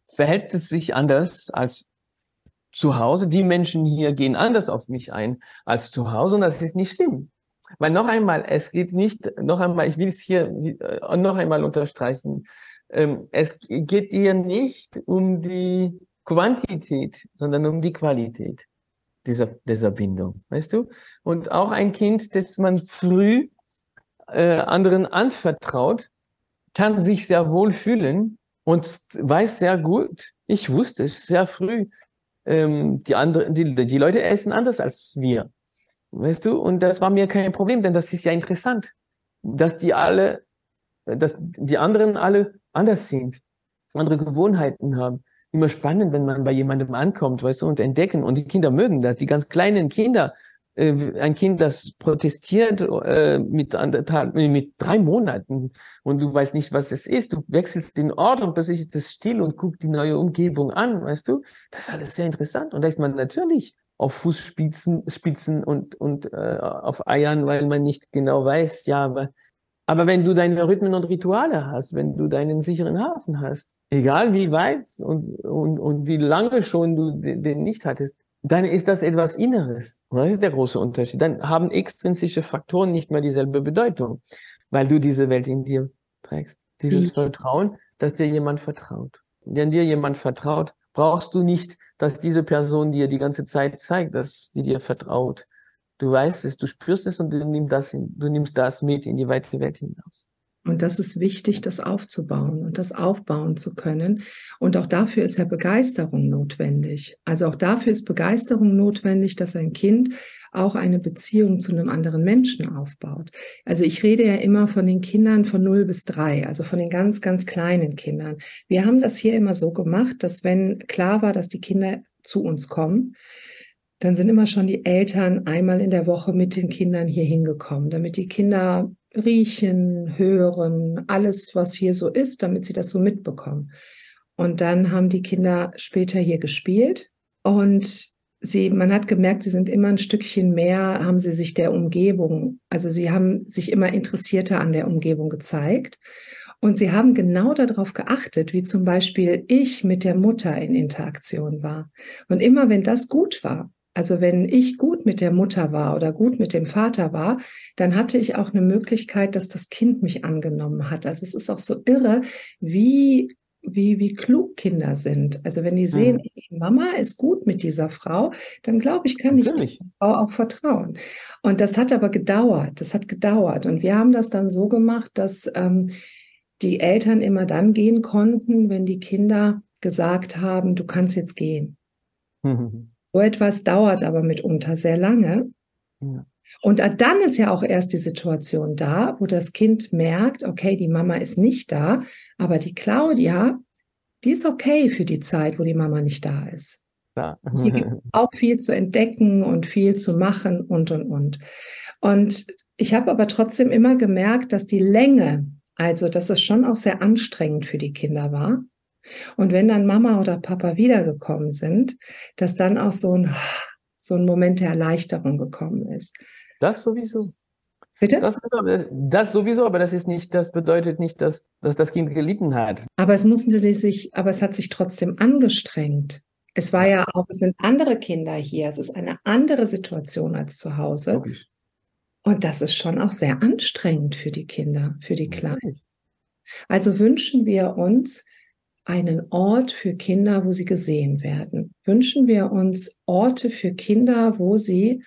verhält es sich anders als zu Hause. Die Menschen hier gehen anders auf mich ein als zu Hause und das ist nicht schlimm. Weil noch einmal, es geht nicht, noch einmal, ich will es hier äh, noch einmal unterstreichen, ähm, es geht hier nicht um die Quantität, sondern um die Qualität dieser, dieser Bindung, weißt du? Und auch ein Kind, das man früh äh, anderen anvertraut, kann sich sehr wohl fühlen und weiß sehr gut, ich wusste es sehr früh, ähm, die, andere, die, die Leute essen anders als wir. Weißt du? Und das war mir kein Problem, denn das ist ja interessant, dass die alle, dass die anderen alle anders sind, andere Gewohnheiten haben. Immer spannend, wenn man bei jemandem ankommt, weißt du, und entdecken. Und die Kinder mögen das. Die ganz kleinen Kinder äh, ein Kind, das protestiert äh, mit, mit drei Monaten und du weißt nicht, was es ist. Du wechselst den Ort und plötzlich ist es still und guckt die neue Umgebung an, weißt du? Das ist alles sehr interessant. Und da ist man natürlich auf Fußspitzen Spitzen und, und äh, auf Eiern, weil man nicht genau weiß, ja, aber, aber wenn du deine Rhythmen und Rituale hast, wenn du deinen sicheren Hafen hast, egal wie weit und, und, und wie lange schon du den, den nicht hattest, dann ist das etwas Inneres. Und das ist der große Unterschied. Dann haben extrinsische Faktoren nicht mehr dieselbe Bedeutung, weil du diese Welt in dir trägst. Dieses mhm. Vertrauen, dass dir jemand vertraut. Wenn dir jemand vertraut, brauchst du nicht, dass diese Person dir die ganze Zeit zeigt, dass die dir vertraut. Du weißt es, du spürst es und du nimmst das, du nimmst das mit in die weite Welt hinaus. Und das ist wichtig, das aufzubauen und das aufbauen zu können. Und auch dafür ist ja Begeisterung notwendig. Also auch dafür ist Begeisterung notwendig, dass ein Kind auch eine Beziehung zu einem anderen Menschen aufbaut. Also ich rede ja immer von den Kindern von 0 bis 3, also von den ganz, ganz kleinen Kindern. Wir haben das hier immer so gemacht, dass wenn klar war, dass die Kinder zu uns kommen, dann sind immer schon die Eltern einmal in der Woche mit den Kindern hier hingekommen, damit die Kinder riechen, hören, alles, was hier so ist, damit sie das so mitbekommen. Und dann haben die Kinder später hier gespielt und sie, man hat gemerkt, sie sind immer ein Stückchen mehr, haben sie sich der Umgebung, also sie haben sich immer interessierter an der Umgebung gezeigt. Und sie haben genau darauf geachtet, wie zum Beispiel ich mit der Mutter in Interaktion war. Und immer wenn das gut war, also wenn ich gut mit der Mutter war oder gut mit dem Vater war, dann hatte ich auch eine Möglichkeit, dass das Kind mich angenommen hat. Also es ist auch so irre, wie wie, wie klug Kinder sind. Also wenn die sehen, mhm. die Mama ist gut mit dieser Frau, dann glaube ich, kann Natürlich. ich der Frau auch vertrauen. Und das hat aber gedauert. Das hat gedauert. Und wir haben das dann so gemacht, dass ähm, die Eltern immer dann gehen konnten, wenn die Kinder gesagt haben, du kannst jetzt gehen. Mhm. So etwas dauert aber mitunter sehr lange. Ja. Und dann ist ja auch erst die Situation da, wo das Kind merkt, okay, die Mama ist nicht da, aber die Claudia, die ist okay für die Zeit, wo die Mama nicht da ist. Ja. Hier gibt auch viel zu entdecken und viel zu machen und, und, und. Und ich habe aber trotzdem immer gemerkt, dass die Länge, also dass es schon auch sehr anstrengend für die Kinder war, und wenn dann Mama oder Papa wiedergekommen sind, dass dann auch so ein, so ein Moment der Erleichterung gekommen ist. Das sowieso. Bitte? Das, das, sowieso, aber das ist nicht, das bedeutet nicht, dass, dass das Kind gelitten hat. Aber es musste sich, aber es hat sich trotzdem angestrengt. Es war ja auch, es sind andere Kinder hier, es ist eine andere Situation als zu Hause. Logisch. Und das ist schon auch sehr anstrengend für die Kinder, für die Kleinen. Also wünschen wir uns, einen Ort für Kinder, wo sie gesehen werden? Wünschen wir uns Orte für Kinder, wo sie,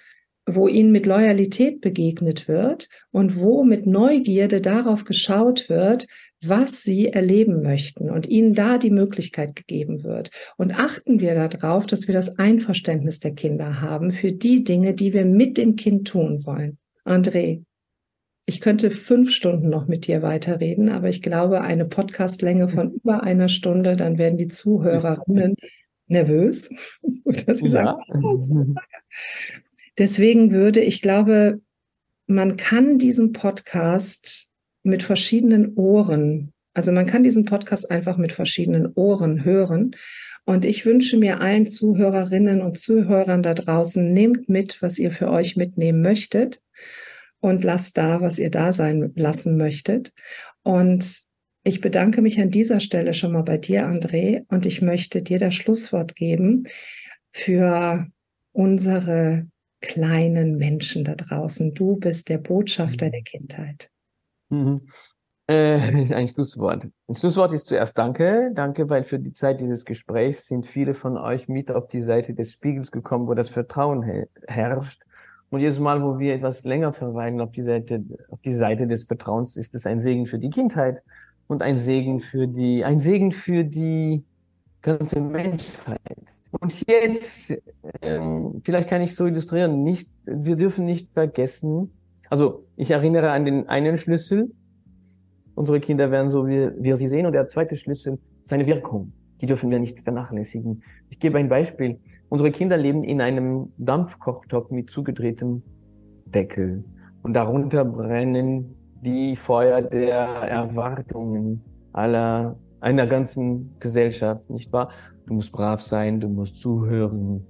wo ihnen mit Loyalität begegnet wird und wo mit Neugierde darauf geschaut wird, was sie erleben möchten und ihnen da die Möglichkeit gegeben wird. Und achten wir darauf, dass wir das Einverständnis der Kinder haben für die Dinge, die wir mit dem Kind tun wollen. André, ich könnte fünf Stunden noch mit dir weiterreden, aber ich glaube, eine Podcastlänge von über einer Stunde, dann werden die Zuhörerinnen nervös. dass sie ja. sagen, Deswegen würde ich glaube, man kann diesen Podcast mit verschiedenen Ohren, also man kann diesen Podcast einfach mit verschiedenen Ohren hören. Und ich wünsche mir allen Zuhörerinnen und Zuhörern da draußen, nehmt mit, was ihr für euch mitnehmen möchtet und lasst da, was ihr da sein lassen möchtet. Und ich bedanke mich an dieser Stelle schon mal bei dir, André, und ich möchte dir das Schlusswort geben für unsere kleinen Menschen da draußen. Du bist der Botschafter der Kindheit. Mhm. Äh, ein Schlusswort. Ein Schlusswort ist zuerst Danke. Danke, weil für die Zeit dieses Gesprächs sind viele von euch mit auf die Seite des Spiegels gekommen, wo das Vertrauen herrscht und jedes Mal, wo wir etwas länger verweilen auf die Seite, auf die Seite des Vertrauens, ist es ein Segen für die Kindheit und ein Segen für die, ein Segen für die ganze Menschheit. Und jetzt, ähm, vielleicht kann ich so illustrieren, nicht, wir dürfen nicht vergessen, also ich erinnere an den einen Schlüssel, unsere Kinder werden so, wie wir sie sehen, und der zweite Schlüssel, seine Wirkung die dürfen wir nicht vernachlässigen. Ich gebe ein Beispiel. Unsere Kinder leben in einem Dampfkochtopf mit zugedrehtem Deckel und darunter brennen die Feuer der Erwartungen aller einer ganzen Gesellschaft, nicht wahr? Du musst brav sein, du musst zuhören,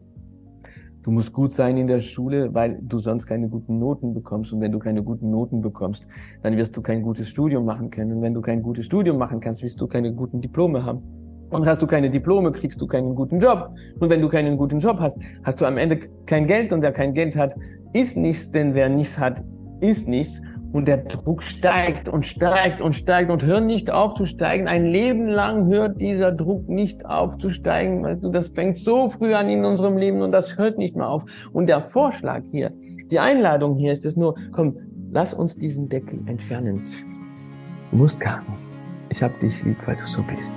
Du musst gut sein in der Schule, weil du sonst keine guten Noten bekommst. Und wenn du keine guten Noten bekommst, dann wirst du kein gutes Studium machen können. Und wenn du kein gutes Studium machen kannst, wirst du keine guten Diplome haben. Und hast du keine Diplome, kriegst du keinen guten Job. Und wenn du keinen guten Job hast, hast du am Ende kein Geld. Und wer kein Geld hat, ist nichts. Denn wer nichts hat, ist nichts. Und der Druck steigt und steigt und steigt und hört nicht auf zu steigen. Ein Leben lang hört dieser Druck nicht auf zu steigen. Weißt du, das fängt so früh an in unserem Leben und das hört nicht mehr auf. Und der Vorschlag hier, die Einladung hier ist es nur, komm, lass uns diesen Deckel entfernen. Du musst gar nichts. Ich hab dich lieb, weil du so bist.